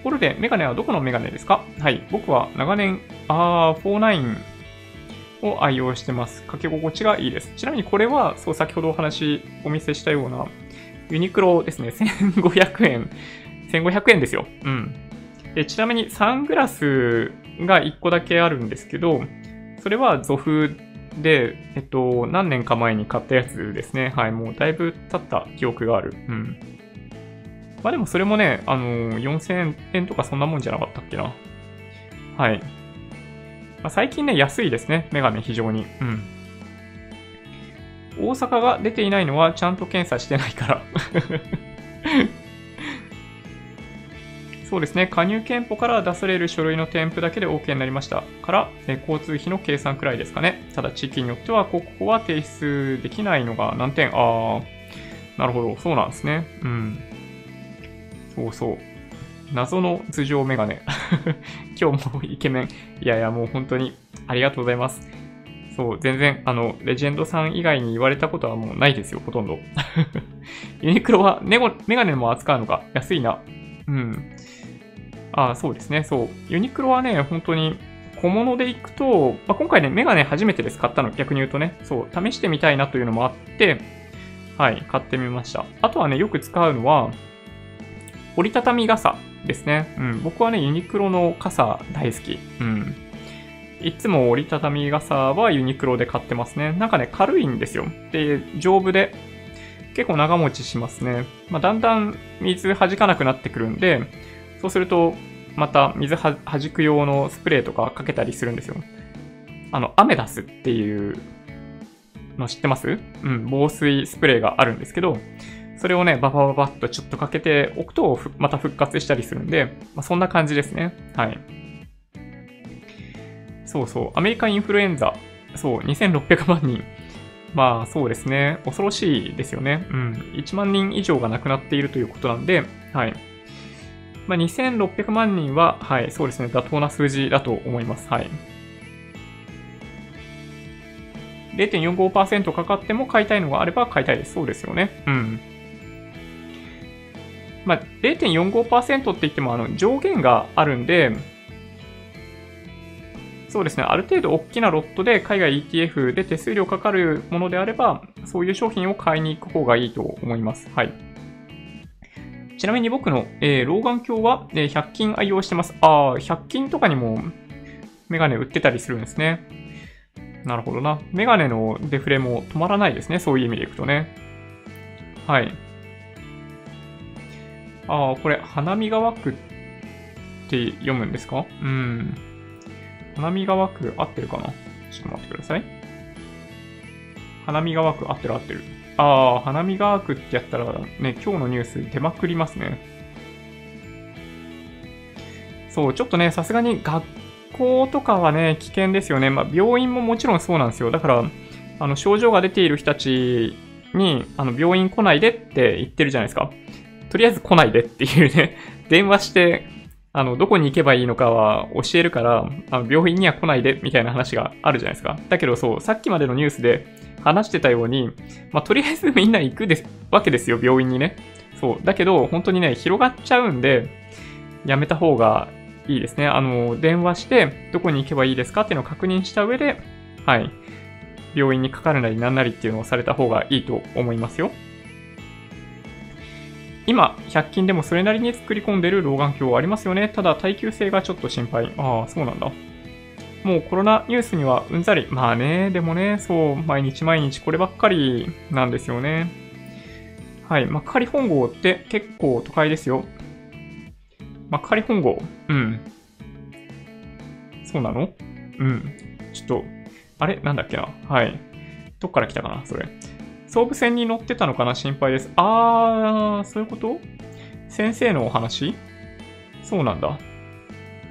ところで、メガネはどこのメガネですか？はい。僕は長年、あー、49を愛用してます。かけ心地がいいです。ちなみにこれは、そう、先ほどお話、お見せしたような、ユニクロですね。1500円。1500円ですよ。うん。で、ちなみにサングラスが1個だけあるんですけど、それはゾフで、えっと、何年か前に買ったやつですね。はい、もうだいぶ経った記憶がある。うん。まあでもそれもね、あのー、4000円とかそんなもんじゃなかったっけな。はい。まあ、最近ね、安いですね。メガネ非常に。うん。大阪が出ていないのはちゃんと検査してないから そうですね。加入憲法から出される書類の添付だけで OK になりましたから、え交通費の計算くらいですかね。ただ地域によっては、ここは提出できないのが何点あー、なるほど。そうなんですね。うん。そうそう。謎の頭上メガネ。今日もイケメン。いやいや、もう本当にありがとうございます。そう、全然、あの、レジェンドさん以外に言われたことはもうないですよ、ほとんど。ユニクロはネゴメガネも扱うのか？安いな。うん。あそうですね。そう。ユニクロはね、本当に小物で行くと、まあ、今回ね、メガネ初めてです。買ったの。逆に言うとね。そう。試してみたいなというのもあって、はい。買ってみました。あとはね、よく使うのは、折りたたみ傘ですね。うん。僕はね、ユニクロの傘大好き。うん。いつも折りたたみ傘はユニクロで買ってますね。なんかね、軽いんですよ。で、丈夫で、結構長持ちしますね。まあ、だんだん水弾かなくなってくるんで、そうすると、また水は弾く用のスプレーとかかけたりするんですよ。あの、アメダスっていうの知ってます？うん、防水スプレーがあるんですけど、それをね、ババババッとちょっとかけておくと、また復活したりするんで、まあ、そんな感じですね。はい。そうそう、アメリカインフルエンザ、そう、2600万人。まあそうですね、恐ろしいですよね。うん。1万人以上が亡くなっているということなんで、はい。まあ、2600万人は、はい、そうですね、妥当な数字だと思います。はい。0.45%かかっても買いたいのがあれば買いたいです。そうですよね。うん。まあ、0.45%って言ってもあの上限があるんで、そうですね、ある程度大きなロットで海外 ETF で手数料かかるものであれば、そういう商品を買いに行く方がいいと思います。はい。ちなみに僕の、えー、老眼鏡は、えー、100均愛用してます。ああ、100均とかにもメガネ売ってたりするんですね。なるほどな。メガネのデフレも止まらないですね。そういう意味でいくとね。はい。ああ、これ、花見が湧くって読むんですか？うん。花見が湧く合ってるかな？ちょっと待ってください。花見が湧く合ってる合ってる。ああ、花見が湧くってやったらね、今日のニュース出まくりますね。そう、ちょっとね、さすがに学校とかはね、危険ですよね。まあ、病院ももちろんそうなんですよ。だから、あの、症状が出ている人たちに、あの、病院来ないでって言ってるじゃないですか。とりあえず来ないでっていうね、電話して、あの、どこに行けばいいのかは教えるから、あの病院には来ないでみたいな話があるじゃないですか。だけどそう、さっきまでのニュースで話してたように、まあ、とりあえず みんな行くですわけですよ、病院にね。そう。だけど、本当にね、広がっちゃうんで、やめた方がいいですね。あの、電話して、どこに行けばいいですかっていうのを確認した上で、はい。病院にかかるなりなんなりっていうのをされた方がいいと思いますよ。今、100均でもそれなりに作り込んでる老眼鏡はありますよね。ただ耐久性がちょっと心配。ああ、そうなんだ。もうコロナニュースにはうんざり。まあね、でもね、そう、毎日毎日こればっかりなんですよね。はい。幕張本郷って結構都会ですよ。幕張本郷。うん。そうなの？うん。ちょっと、あれ？なんだっけな？はい。どっから来たかな？それ。総武線に乗ってたのかな？心配です。あー、そういうこと？先生のお話？そうなんだ。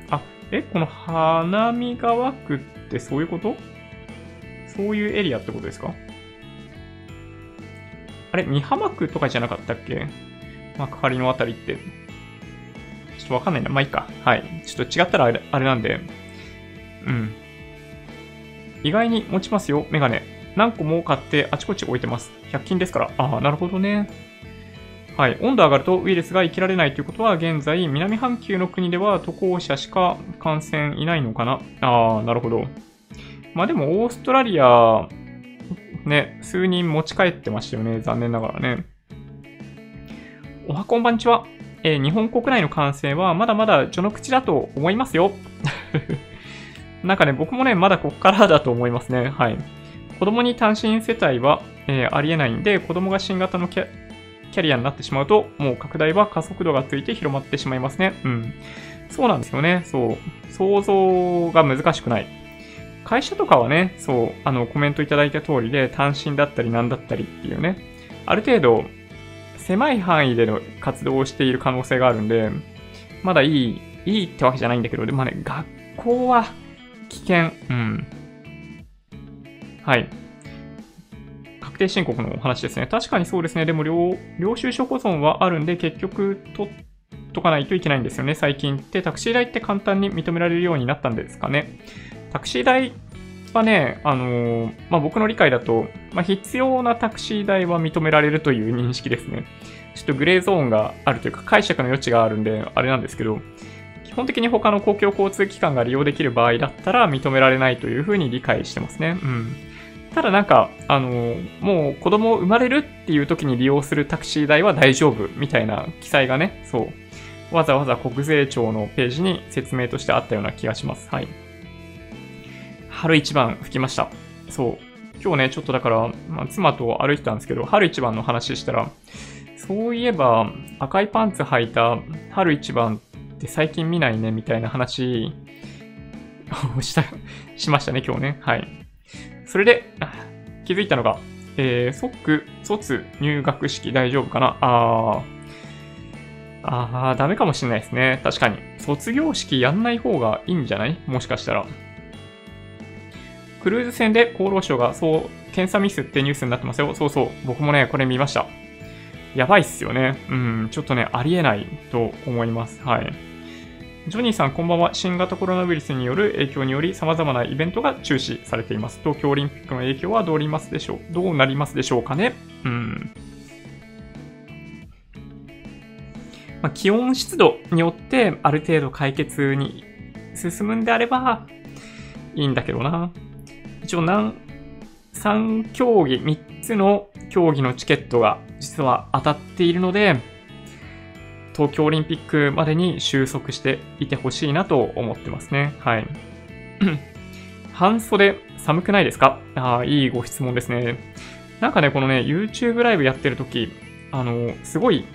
あ、え、この花見川区ってそういうこと？そういうエリアってことですか？あれ、美浜区とかじゃなかったっけ？幕張のあたりって。ちょっとわかんないな。まあいいか。はい。ちょっと違ったらあれあれなんで。うん。意外に持ちますよ、メガネ。何個も買ってあちこち置いてます。100均ですから。ああ、なるほどね。はい。温度上がるとウイルスが生きられないということは、現在、南半球の国では渡航者しか感染いないのかな。ああ、なるほど。まあでも、オーストラリア、ね、数人持ち帰ってましたよね。残念ながらね。おはこんばんちは。えー、日本国内の感染はまだまだ序の口だと思いますよ。なんかね、僕もね、まだこっからだと思いますね。はい。子供に単身世帯は、えー、ありえないんで、子供が新型のキャリアになってしまうと、もう拡大は加速度がついて広まってしまいますね。うん。そうなんですよね。そう。想像が難しくない。会社とかはね、そう、あの、コメントいただいた通りで、単身だったり何だったりっていうね、ある程度、狭い範囲での活動をしている可能性があるんで、まだいい、いいってわけじゃないんだけど、でもね、学校は危険。うん。はい。確定申告のお話ですね。確かにそうですね。でも領、領収書保存はあるんで、結局、取っとかないといけないんですよね。最近って、タクシー代って簡単に認められるようになったんですかね。タクシー代はね、あのー、まあ、僕の理解だと、まあ、必要なタクシー代は認められるという認識ですね。ちょっとグレーゾーンがあるというか、解釈の余地があるんで、あれなんですけど、基本的に他の公共交通機関が利用できる場合だったら認められないというふうに理解してますね。うん。ただなんか、あの、もう子供生まれるっていう時に利用するタクシー代は大丈夫みたいな記載がね、そう、わざわざ国税庁のページに説明としてあったような気がします。はい。春一番吹きました。そう。今日ね、ちょっとだから、まあ、妻と歩いてたんですけど、春一番の話したら、そういえば、赤いパンツ履いた春一番って最近見ないね、みたいな話をした、しましたね、今日ね。はい。それで、気づいたのが、えー、即、卒入学式大丈夫かな？あー。あー、ダメかもしれないですね。確かに。卒業式やんない方がいいんじゃない？もしかしたら。クルーズ船で厚労省がそう、検査ミスってニュースになってますよ。そうそう。僕もね、これ見ました。やばいっすよね。うん、ちょっとね、ありえないと思います。はい。ジョニーさん、こんばんは。新型コロナウイルスによる影響により様々なイベントが中止されています。東京オリンピックの影響はどうなりますでしょうどうなりますでしょうかね？うん。まあ、気温湿度によってある程度解決に進むんであれば、いいんだけどな。一応何、3競技、3つの競技のチケットが実は当たっているので、東京オリンピックまでに収束していてほしいなと思ってますね。はい。半袖寒くないですか？ああ、いいご質問ですね。なんかね、このね、YouTube ライブやってるとき、あの、すごい、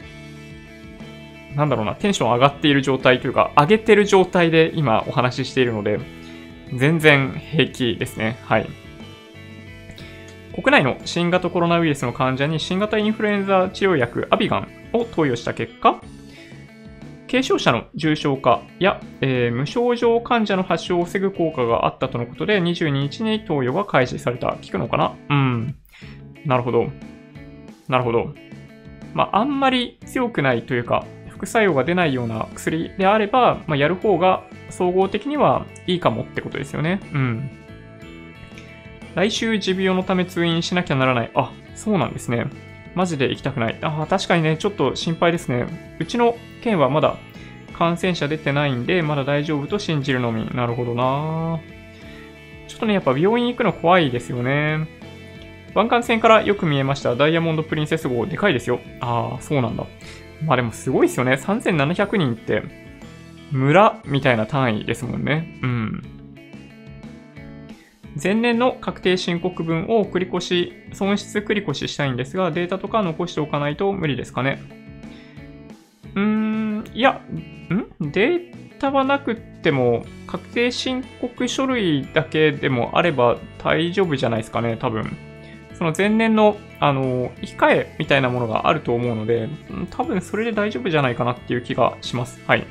なんだろうな、テンション上がっている状態というか、上げてる状態で今お話ししているので、全然平気ですね。はい。国内の新型コロナウイルスの患者に新型インフルエンザ治療薬アビガンを投与した結果、軽症者の重症化や、えー、無症状患者の発症を防ぐ効果があったとのことで、22日に投与が開始された。聞くのかな？うん。なるほど。なるほど。まあ、あんまり強くないというか、副作用が出ないような薬であれば、まあ、やる方が総合的にはいいかもってことですよね。うん。来週持病のため通院しなきゃならない。あ、そうなんですね。マジで行きたくない。あ、確かにね、ちょっと心配ですね。うちの県はまだ感染者出てないんで、まだ大丈夫と信じるのみ。なるほどなちょっとね、やっぱ病院行くの怖いですよね。湾岸線からよく見えました。ダイヤモンドプリンセス号、でかいですよ。ああ、そうなんだ。まあでもすごいですよね。3700人って、村みたいな単位ですもんね。うん。前年の確定申告分を繰越し、損失繰り越ししたいんですが、データとか残しておかないと無理ですかね。うーん、いや、ん？データはなくても、確定申告書類だけでもあれば大丈夫じゃないですかね、多分。その前年の、あの、控えみたいなものがあると思うので、多分それで大丈夫じゃないかなっていう気がします。はい。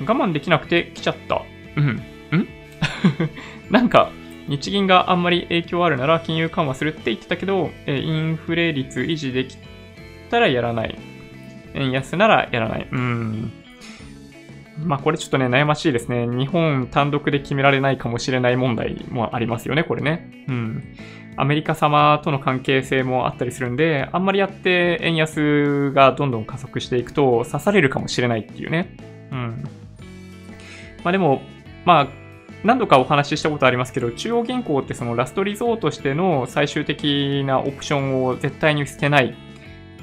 我慢できなくて来ちゃった。うん。ん？なんか、日銀があんまり影響あるなら金融緩和するって言ってたけど、えインフレ率維持できたらやらない。円安ならやらない。うん。まあこれちょっとね、悩ましいですね。日本単独で決められないかもしれない問題もありますよね、これね。うん。アメリカ様との関係性もあったりするんで、あんまりやって円安がどんどん加速していくと刺されるかもしれないっていうね。うん。まあでも、まあ、何度かお話ししたことありますけど、中央銀行ってそのラストリゾートしての最終的なオプションを絶対に捨てない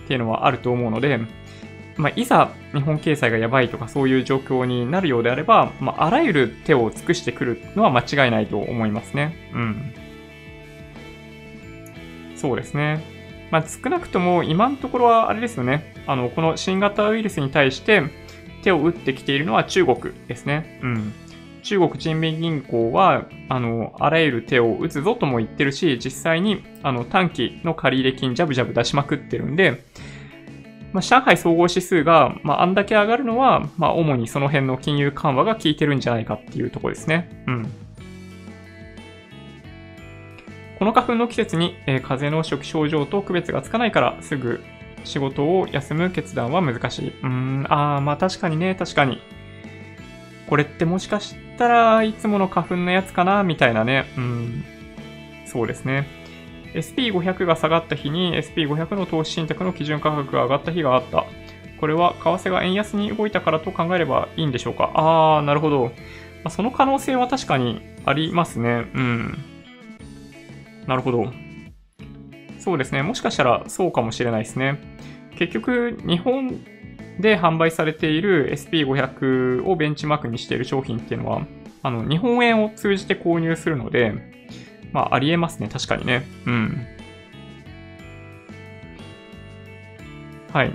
っていうのはあると思うので、まあ、いざ日本経済がやばいとかそういう状況になるようであれば、まあ、あらゆる手を尽くしてくるのは間違いないと思いますね。うん。そうですね。まあ、少なくとも今のところはあれですよね。あの、この新型ウイルスに対して手を打ってきているのは中国ですね。うん。中国人民銀行は、あの、あらゆる手を打つぞとも言ってるし、実際に、あの、短期の借入金ジャブジャブ出しまくってるんで、まあ、上海総合指数が、まあ、あんだけ上がるのは、まあ、主にその辺の金融緩和が効いてるんじゃないかっていうとこですね。うん。この花粉の季節に、えー、風邪の初期症状と区別がつかないからすぐ仕事を休む決断は難しい。うーん、ああ、まあ確かにね、確かに。これってもしかしたらいつもの花粉のやつかなみたいなね。うん。そうですね。SP500 が下がった日に SP500 の投資信託の基準価格が上がった日があった。これは為替が円安に動いたからと考えればいいんでしょうかあー、なるほど。ま、その可能性は確かにありますね。うん。なるほど。そうですね。もしかしたらそうかもしれないですね。結局、日本で販売されている SP500 をベンチマークにしている商品っていうのは、あの、日本円を通じて購入するので、まあ、ありえますね。確かにね。うん。はい。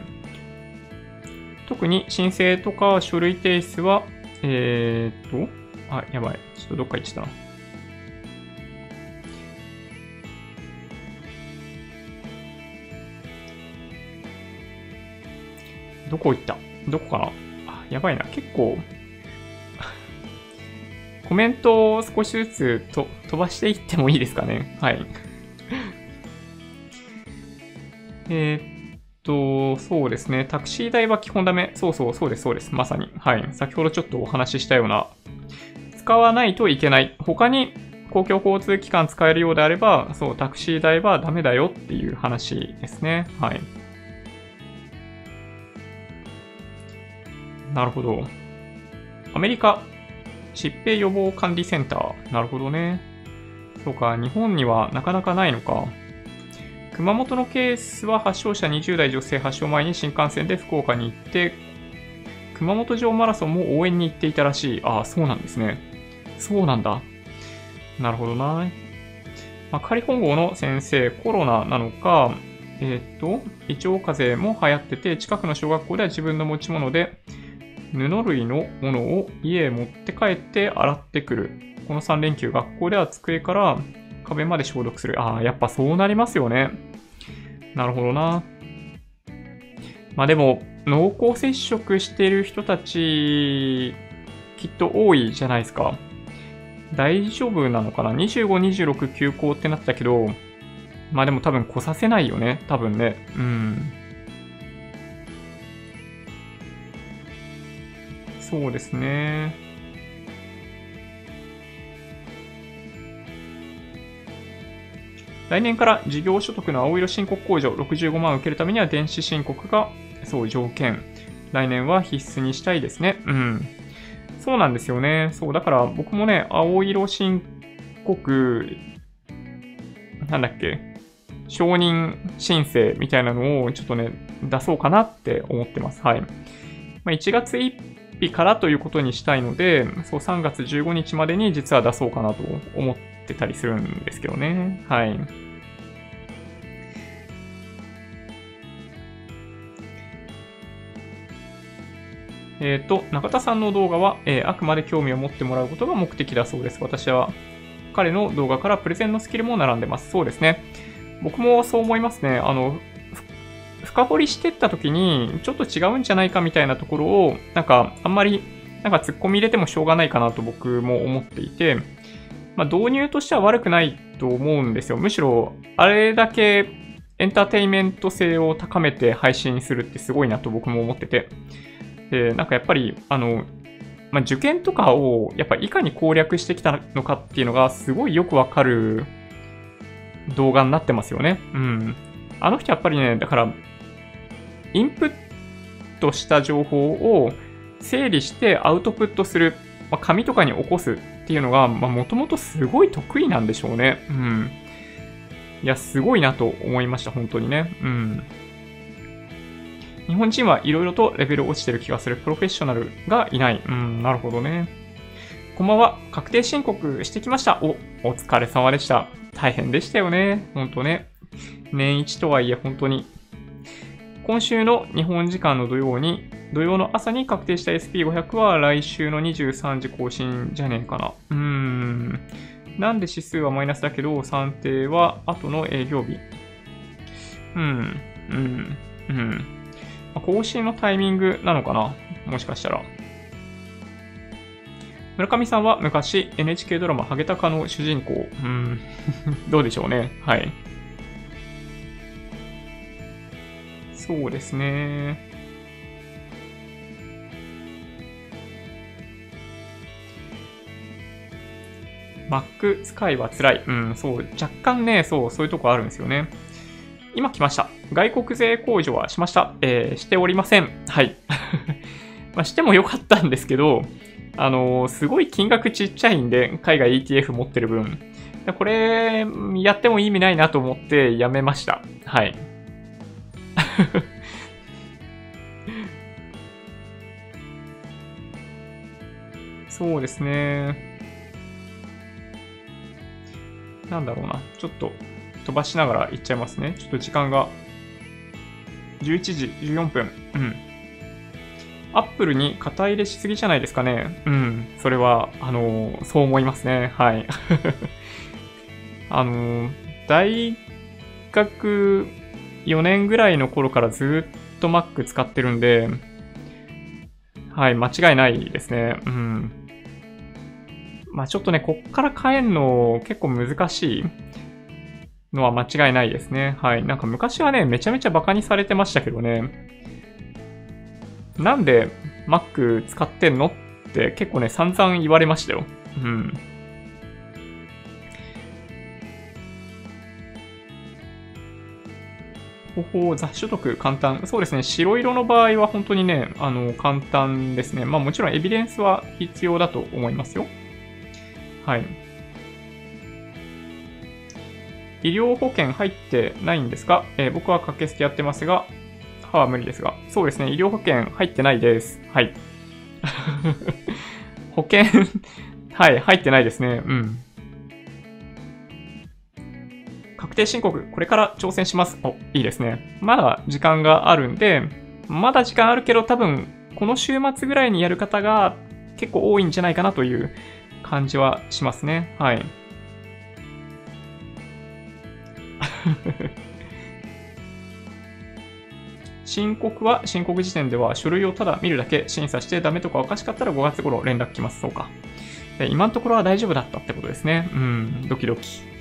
特に申請とか書類提出は、えー、っと、あ、やばい。ちょっとどっか行ってたな。どこ行った？どこか？な、やばいな。結構、コメントを少しずつと飛ばしていってもいいですかね？はい。えっと、そうですね。タクシー代は基本ダメ。そうそう、そうです、そうです。まさに。はい。先ほどちょっとお話ししたような、使わないといけない。他に公共交通機関使えるようであれば、そう、タクシー代はダメだよっていう話ですね。はい。なるほど。アメリカ、疾病予防管理センター。なるほどね。そうか、日本にはなかなかないのか。熊本のケースは発症者20代女性発症前に新幹線で福岡に行って、熊本城マラソンも応援に行っていたらしい。ああ、そうなんですね。そうなんだ。なるほどな。まあ、仮本郷の先生、コロナなのか、えっ、と、胃腸風邪も流行ってて、近くの小学校では自分の持ち物で、布類のものを家へ持って帰って洗ってくる。この3連休、学校では机から壁まで消毒する。ああ、やっぱそうなりますよね。なるほどな。まあでも、濃厚接触してる人たち、きっと多いじゃないですか。大丈夫なのかな ?25、26休校ってなったけど、まあでも多分来させないよね。多分ね。うん。そうですね。来年から事業所得の青色申告控除65万を受けるためには電子申告がそう条件。来年は必須にしたいですね。うん。そうなんですよね。そう、だから僕もね、青色申告、なんだっけ、承認申請みたいなのをちょっとね、出そうかなって思ってます。はい。まあ、1月1日からということにしたいので、そう3月15日までに実は出そうかなと思ってたりするんですけどね。はい。えっ、ー、と、中田さんの動画は、えー、あくまで興味を持ってもらうことが目的だそうです。私は彼の動画からプレゼンのスキルも並んでます。そうですね。僕もそう思いますね。あの、深掘りしてった時に、ちょっと違うんじゃないかみたいなところを、なんか、あんまり、なんか突っ込み入れてもしょうがないかなと僕も思っていて、まあ、導入としては悪くないと思うんですよ。むしろ、あれだけエンターテインメント性を高めて配信するってすごいなと僕も思ってて。で、なんかやっぱり、あの、まあ、受験とかをやっぱいかに攻略してきたのかっていうのがすごいよくわかる動画になってますよね。うん。あの人やっぱりね、だから、インプットした情報を整理してアウトプットする、まあ、紙とかに起こすっていうのが、まあ、もともとすごい得意なんでしょうね。うん。いや、すごいなと思いました、本当にね。うん。日本人はいろいろとレベル落ちてる気がするプロフェッショナルがいない。うん、なるほどね。こんばんは。確定申告してきました。お、お疲れ様でした。大変でしたよね。ほんとね。年一とはいえ本当に。今週の日本時間の土曜に、土曜の朝に確定した SP500 は来週の23時更新じゃねえかな。うーん。なんで指数はマイナスだけど、算定は後の営業日。うん、うん、うん。更新のタイミングなのかなもしかしたら。村上さんは昔 NHK ドラマハゲタカの主人公。うん。どうでしょうね。はい。そうですね。Mac 使いは辛い。うん、そう。若干ね、そう、そういうとこあるんですよね。今来ました。外国税控除はしました。えー、しておりません。はい。まあ、してもよかったんですけど、あのー、すごい金額ちっちゃいんで、海外 ETF 持ってる分。これ、やっても意味ないなと思ってやめました。はい。そうですね。なんだろうな。ちょっと飛ばしながら行っちゃいますね。ちょっと時間が11時14分。うん。アップルに肩入れしすぎじゃないですかね。うん。それは、あのー、そう思いますね。はい。あのー、大学4年ぐらいの頃からずっと Mac 使ってるんで、はい、間違いないですね。うん。まあちょっとね、こっから変えるの結構難しい。のは間違いないですね。はい。なんか昔はね、めちゃめちゃバカにされてましたけどね。なんで Mac 使ってんのって結構ね、散々言われましたよ。うん。方法、雑所得簡単。そうですね。白色の場合は本当にね、あの、簡単ですね。まあもちろんエビデンスは必要だと思いますよ。はい。医療保険入ってないんですか、えー、僕は掛け捨てやってますが、歯は無理ですが。そうですね。医療保険入ってないです。はい。保険 はい、入ってないですね。うん。定申告、これから挑戦します。お、いいですね。まだ時間があるんで、まだ時間あるけど多分、この週末ぐらいにやる方が結構多いんじゃないかなという感じはしますね。はい。申告は申告時点では書類をただ見るだけ審査してダメとかおかしかったら5月頃連絡来ます。そうか。今のところは大丈夫だったってことですね。うん、ドキドキ。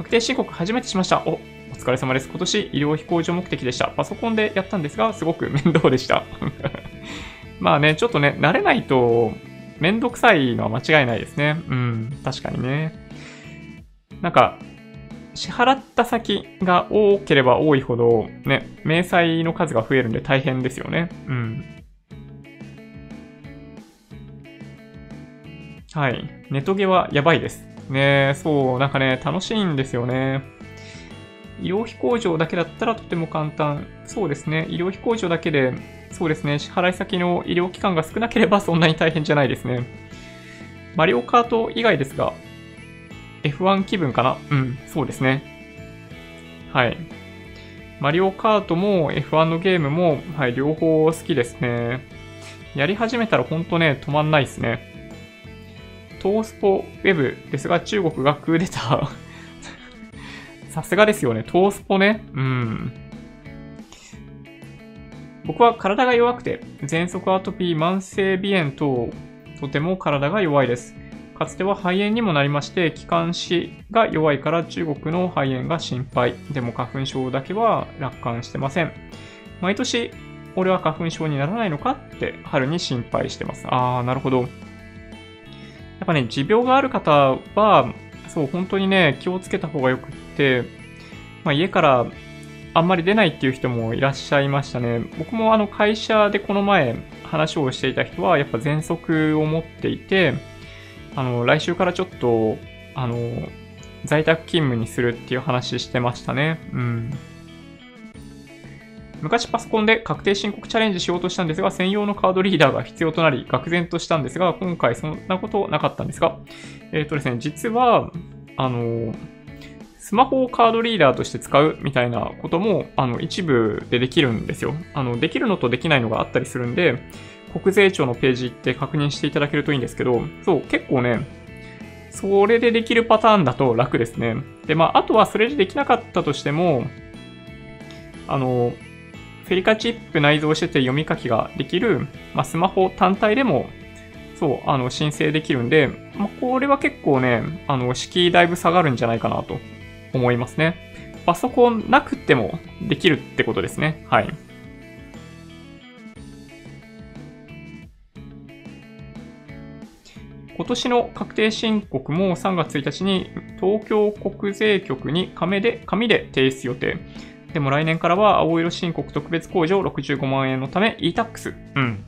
確定申告初めてしました。お、お疲れ様です。今年医療費控除目的でした。パソコンでやったんですが、すごく面倒でした。まあね、ちょっとね、慣れないと、めんどくさいのは間違いないですね。うん、確かにね。なんか、支払った先が多ければ多いほど、ね、明細の数が増えるんで大変ですよね。うん。はい。ネトゲはやばいです。ねそう、なんかね、楽しいんですよね。医療費控除だけだったらとても簡単。そうですね。医療費控除だけで、そうですね。支払い先の医療機関が少なければそんなに大変じゃないですね。マリオカート以外ですが、F1 気分かなうん、そうですね。はい。マリオカートも F1 のゲームも、はい、両方好きですね。やり始めたらほんとね、止まんないですね。トースポウェブですが、中国がクーデター さすがですよね。トースポね。うん。僕は体が弱くて、喘息アトピー、慢性鼻炎等、とても体が弱いです。かつては肺炎にもなりまして、気管支が弱いから中国の肺炎が心配。でも花粉症だけは楽観してません。毎年、俺は花粉症にならないのかって春に心配してます。あー、なるほど。やっぱね、持病がある方は、そう、本当にね、気をつけた方がよくって、まあ、家からあんまり出ないっていう人もいらっしゃいましたね。僕もあの会社でこの前話をしていた人は、やっぱ喘息を持っていて、あの、来週からちょっと、あの、在宅勤務にするっていう話してましたね。うん。昔パソコンで確定申告チャレンジしようとしたんですが、専用のカードリーダーが必要となり、愕然としたんですが、今回そんなことなかったんですが、えっ、ー、とですね、実は、あの、スマホをカードリーダーとして使うみたいなことも、あの、一部でできるんですよ。あの、できるのとできないのがあったりするんで、国税庁のページ行って確認していただけるといいんですけど、そう、結構ね、それでできるパターンだと楽ですね。で、まあ、あとはそれでできなかったとしても、あの、フェリカチップ内蔵してて読み書きができる、まあ、スマホ単体でも、そう、あの、申請できるんで、まあ、これは結構ね、あの、敷居だいぶ下がるんじゃないかなと思いますね。パソコンなくてもできるってことですね。はい。今年の確定申告も3月1日に東京国税局に紙で紙で提出予定。でも来年からは青色申告特別控除65万円のため e-tax。うん。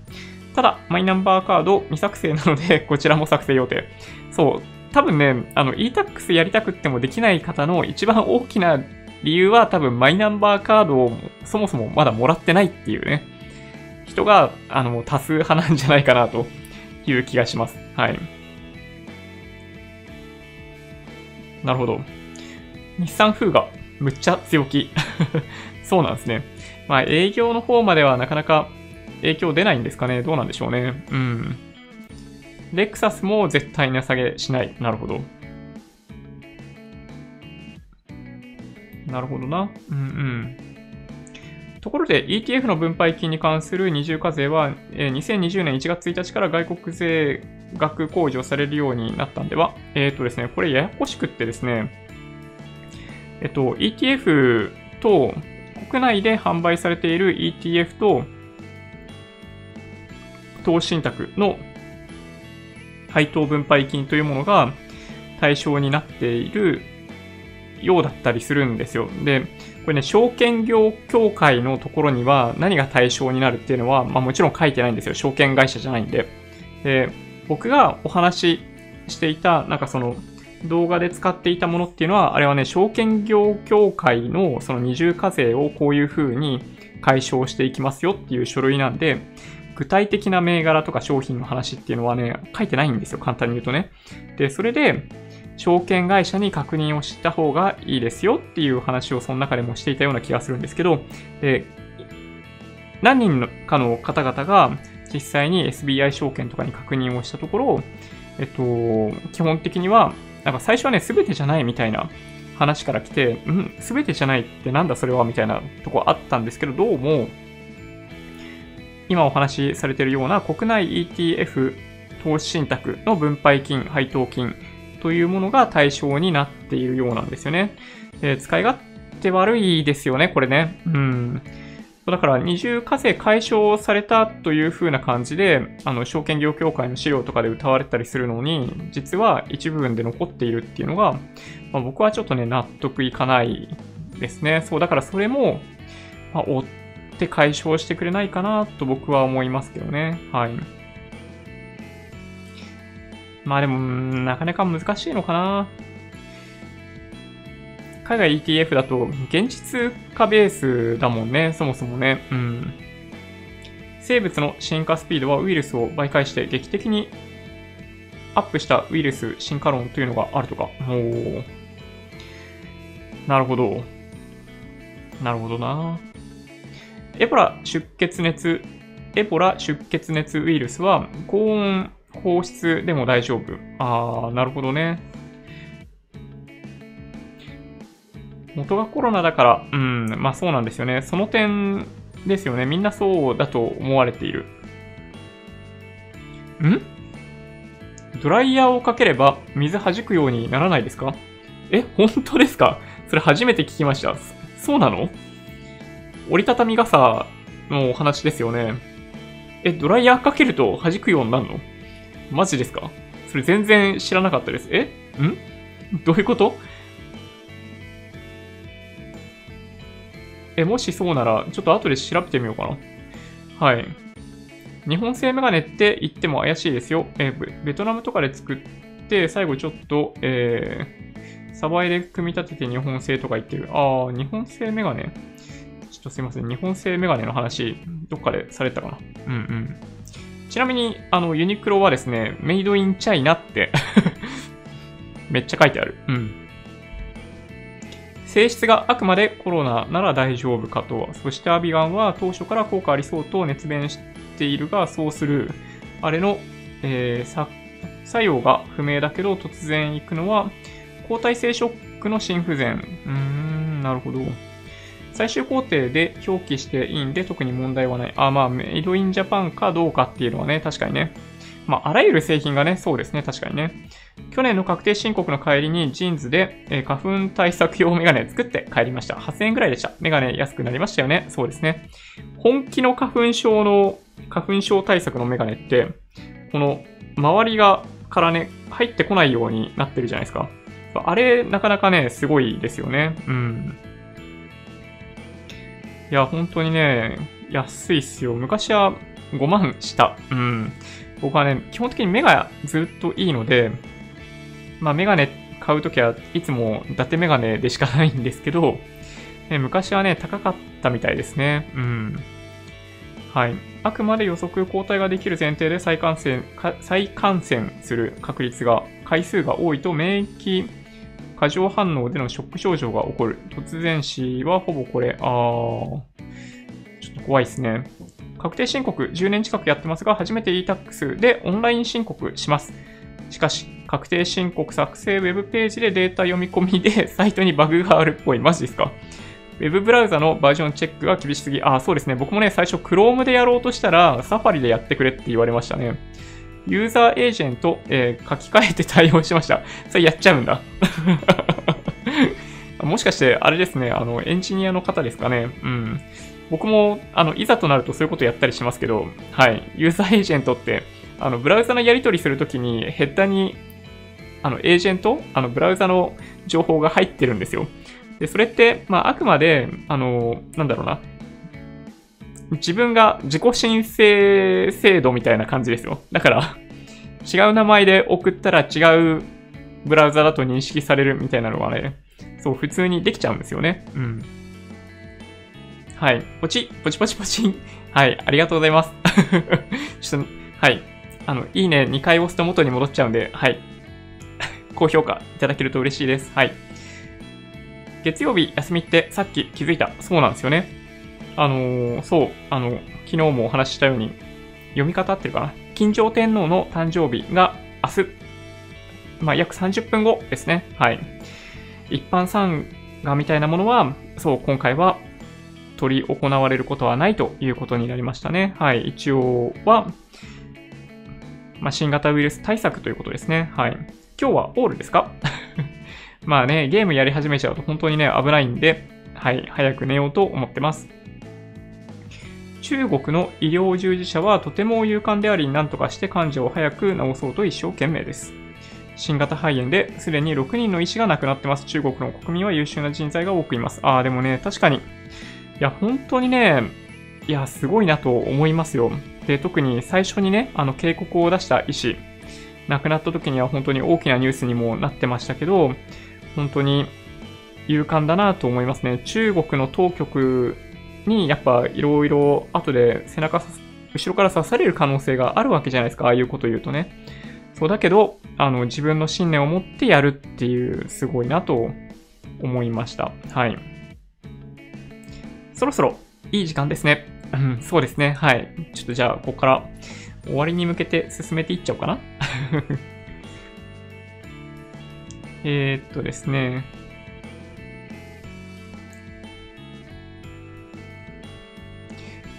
ただ、マイナンバーカード未作成なので、こちらも作成予定。そう。多分ね、あの e-tax やりたくってもできない方の一番大きな理由は多分マイナンバーカードをそもそもまだもらってないっていうね、人があの多数派なんじゃないかなという気がします。はい。なるほど。日産風がむっちゃ強気。そうなんですね。まあ営業の方まではなかなか影響出ないんですかね。どうなんでしょうね。うん。レクサスも絶対値下げしない。なるほど。なるほどな。うんうん。ところで ETF の分配金に関する二重課税は、2020年1月1日から外国税額控除されるようになったんでは、えっ、ー、とですね、これややこしくってですね、えっと、ETF と、国内で販売されている ETF と、投資信託の配当分配金というものが対象になっているようだったりするんですよ。で、これね、証券業協会のところには何が対象になるっていうのは、まあもちろん書いてないんですよ。証券会社じゃないんで。で、僕がお話ししていた、なんかその、動画で使っていたものっていうのは、あれはね、証券業協会のその二重課税をこういう風に解消していきますよっていう書類なんで、具体的な銘柄とか商品の話っていうのはね、書いてないんですよ、簡単に言うとね。で、それで、証券会社に確認をした方がいいですよっていう話をその中でもしていたような気がするんですけど、で何人かの方々が実際に SBI 証券とかに確認をしたところ、えっと、基本的には、なんか最初はね、すべてじゃないみたいな話から来て、うん、すべてじゃないってなんだそれはみたいなとこあったんですけど、どうも、今お話しされているような国内 ETF 投資信託の分配金、配当金というものが対象になっているようなんですよね。え使い勝手悪いですよね、これね。うん。だから二重課税解消されたという風な感じで、あの、証券業協会の資料とかで歌われたりするのに、実は一部分で残っているっていうのが、まあ、僕はちょっとね、納得いかないですね。そう、だからそれも、まあ、追って解消してくれないかなと僕は思いますけどね。はい。まあでも、なかなか難しいのかな。海外 ETF だと、現実化ベースだもんね、そもそもね。うん。生物の進化スピードはウイルスを媒介して劇的にアップしたウイルス進化論というのがあるとか。おー。なるほど。なるほどな。エボラ出血熱、エボラ出血熱ウイルスは高温放出でも大丈夫。あー、なるほどね。元がコロナだから、うん、まあそうなんですよね。その点ですよね。みんなそうだと思われている。ん？ドライヤーをかければ水弾くようにならないですか？え、本当ですか？それ初めて聞きました。そうなの？折りたたみ傘のお話ですよね。え、ドライヤーかけると弾くようになるの？マジですか？それ全然知らなかったです。え？ん？どういうこと？え、もしそうなら、ちょっと後で調べてみようかな。はい。日本製メガネって言っても怪しいですよ。え、ベトナムとかで作って、最後ちょっと、えー、サバイで組み立てて日本製とか言ってる。ああ、日本製メガネちょっとすいません。日本製メガネの話、どっかでされたかな。うんうん。ちなみに、あの、ユニクロはですね、メイドインチャイナって めっちゃ書いてある。うん。性質があくまでコロナなら大丈夫かと。そしてアビガンは当初から効果ありそうと熱弁しているが、そうする。あれの、えー、作用が不明だけど突然行くのは、抗体性ショックの心不全。うーん、なるほど。最終工程で表記していいんで特に問題はない。あ、まあ、メイドインジャパンかどうかっていうのはね、確かにね。まあ、あらゆる製品がね、そうですね、確かにね。去年の確定申告の帰りにジーンズで、えー、花粉対策用メガネ作って帰りました。8000円ぐらいでした。メガネ安くなりましたよね。そうですね。本気の花粉症の、花粉症対策のメガネって、この周りがからね、入ってこないようになってるじゃないですか。あれ、なかなかね、すごいですよね。うん。いや、本当にね、安いっすよ。昔は5万した。うん。僕はね、基本的に目がずっといいので、まあメガネ買うときはいつも伊達メガネでしかないんですけど、ね、昔はね、高かったみたいですね。うん。はい。あくまで予測抗体ができる前提で再感染、再感染する確率が、回数が多いと免疫過剰反応でのショック症状が起こる。突然死はほぼこれ。あー。ちょっと怖いですね。確定申告10年近くやってますが、初めて e-tax でオンライン申告します。しかし、確定申告作成ウェブページでデータ読み込みで サイトにバグがあるっぽい。マジですか？ウェブブラウザのバージョンチェックが厳しすぎ。あ、そうですね。僕もね、最初 Chrome でやろうとしたら、サファリでやってくれって言われましたね。ユーザーエージェント、えー、書き換えて対応しました。それやっちゃうんだ。もしかして、あれですね、あの、エンジニアの方ですかね。うん。僕も、あの、いざとなるとそういうことやったりしますけど、はい。ユーザーエージェントって、あの、ブラウザのやり取りするときに、ヘッダにあの、エージェントあの、ブラウザの情報が入ってるんですよ。で、それって、まあ、あくまで、あの、なんだろうな。自分が自己申請制度みたいな感じですよ。だから違う名前で送ったら違うブラウザだと認識されるみたいなのはね、そう、普通にできちゃうんですよね。うん。はい。ポチ、ポチポチポチ。はい。ありがとうございます。ちょっと、はい。あの、いいね、2回押すと元に戻っちゃうんで、はい。高評価いただけると嬉しいです。はい。月曜日休みってさっき気づいた。そうなんですよね。あのー、そう、あの、昨日もお話ししたように、読み方っていうかな。金城天皇の誕生日が明日、まあ、約30分後ですね。はい。一般参賀みたいなものは、そう、今回は取り行われることはないということになりましたね。はい。一応は、まあ、新型ウイルス対策ということですね。はい。今日はオールですか？まあね、ゲームやり始めちゃうと本当にね、危ないんで、はい、早く寝ようと思ってます。中国の医療従事者はとても勇敢であり、何とかして患者を早く治そうと一生懸命です。新型肺炎ですでに6人の医師が亡くなってます。中国の国民は優秀な人材が多くいます。ああ、でもね、確かに。いや、本当にね、いや、すごいなと思いますよ。で、特に最初にね、あの警告を出した医師、亡くなった時には本当に大きなニュースにもなってましたけど、本当に勇敢だなと思いますね。中国の当局にやっぱいろいろ後で背中、後ろから刺される可能性があるわけじゃないですか。ああいうこと言うとね。そうだけど、あの、自分の信念を持ってやるっていう、すごいなと思いました。はい。そろそろいい時間ですね。うん、そうですね。はい。ちょっとじゃあ、ここから終わりに向けて進めていっちゃおうかな。えっとですね。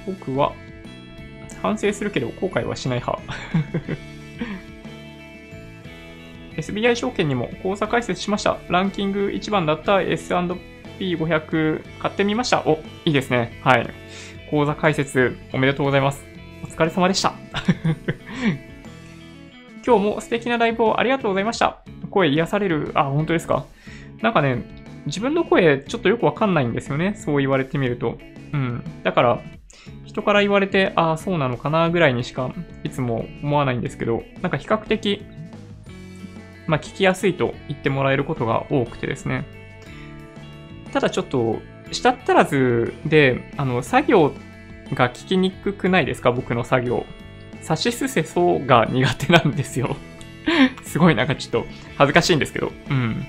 僕は反省するけど後悔はしない派。SBI 証券にも口座開設しました。ランキング1番だった S&P500 買ってみました。お、いいですね。はい。口座開設おめでとうございます。お疲れ様でした。今日も素敵なライブをありがとうございました。声癒される。あ、本当ですか。なんかね、自分の声ちょっとよくわかんないんですよね。そう言われてみると。うん。だから、人から言われて、ああ、そうなのかなぐらいにしかいつも思わないんですけど、なんか比較的、まあ聞きやすいと言ってもらえることが多くてですね。ただちょっと、したったらずで、あの、作業が聞きにくくないですか？僕の作業。さしすせそうが苦手なんですよ すごいなんかちょっと恥ずかしいんですけど。うん。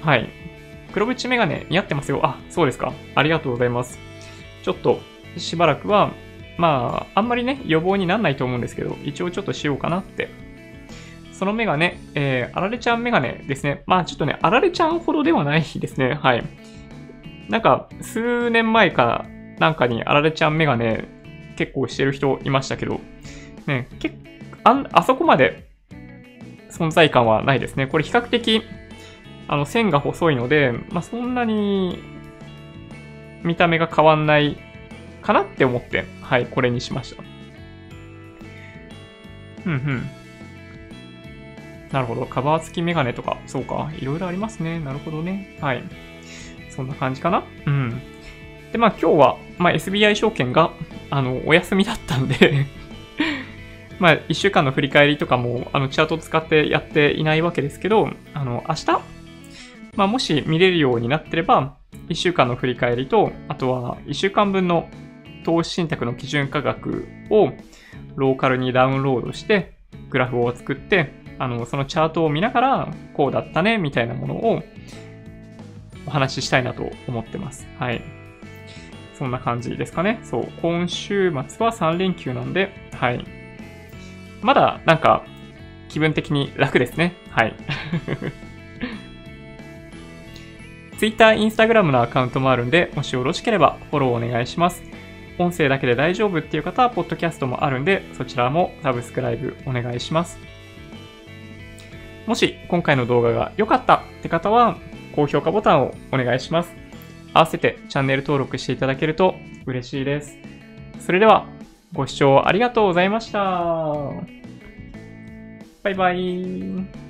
はい。黒縁メガネ似合ってますよ。あ、そうですか。ありがとうございます。ちょっとしばらくは、まあ、あんまりね、予防になんないと思うんですけど、一応ちょっとしようかなって。そのメガネ、えー、あられちゃんメガネですね。まあちょっとね、あられちゃんほどではないですね。はい。なんか、数年前かなんかにあられちゃんメガネ結構してる人いましたけど、ね、けああそこまで存在感はないですね。これ比較的、あの、線が細いので、まあ、そんなに見た目が変わんないかなって思って、はい、これにしました。うんうん。なるほど。カバー付きメガネとか、そうか。いろいろありますね。なるほどね。はい。そんな感じかなうん。で、まあ今日は、まあ SBI 証券が、あの、お休みだったんで まあ1週間の振り返りとかも、あの、チャート使ってやっていないわけですけど、あの、明日、まあもし見れるようになってれば、1週間の振り返りと、あとは1週間分の投資信託の基準価格をローカルにダウンロードして、グラフを作って、あの、そのチャートを見ながら、こうだったね、みたいなものをお話ししたいなと思ってます。はい。そんな感じですかね。そう。今週末は3連休なんで、はい。まだ、なんか、気分的に楽ですね。はい。Twitter、Instagram のアカウントもあるんで、もしよろしければフォローお願いします。音声だけで大丈夫っていう方は、ポッドキャストもあるんで、そちらもサブスクライブお願いします。もし、今回の動画が良かったって方は、高評価ボタンをお願いします。合わせてチャンネル登録していただけると嬉しいです。それでは、ご視聴ありがとうございました。バイバイ。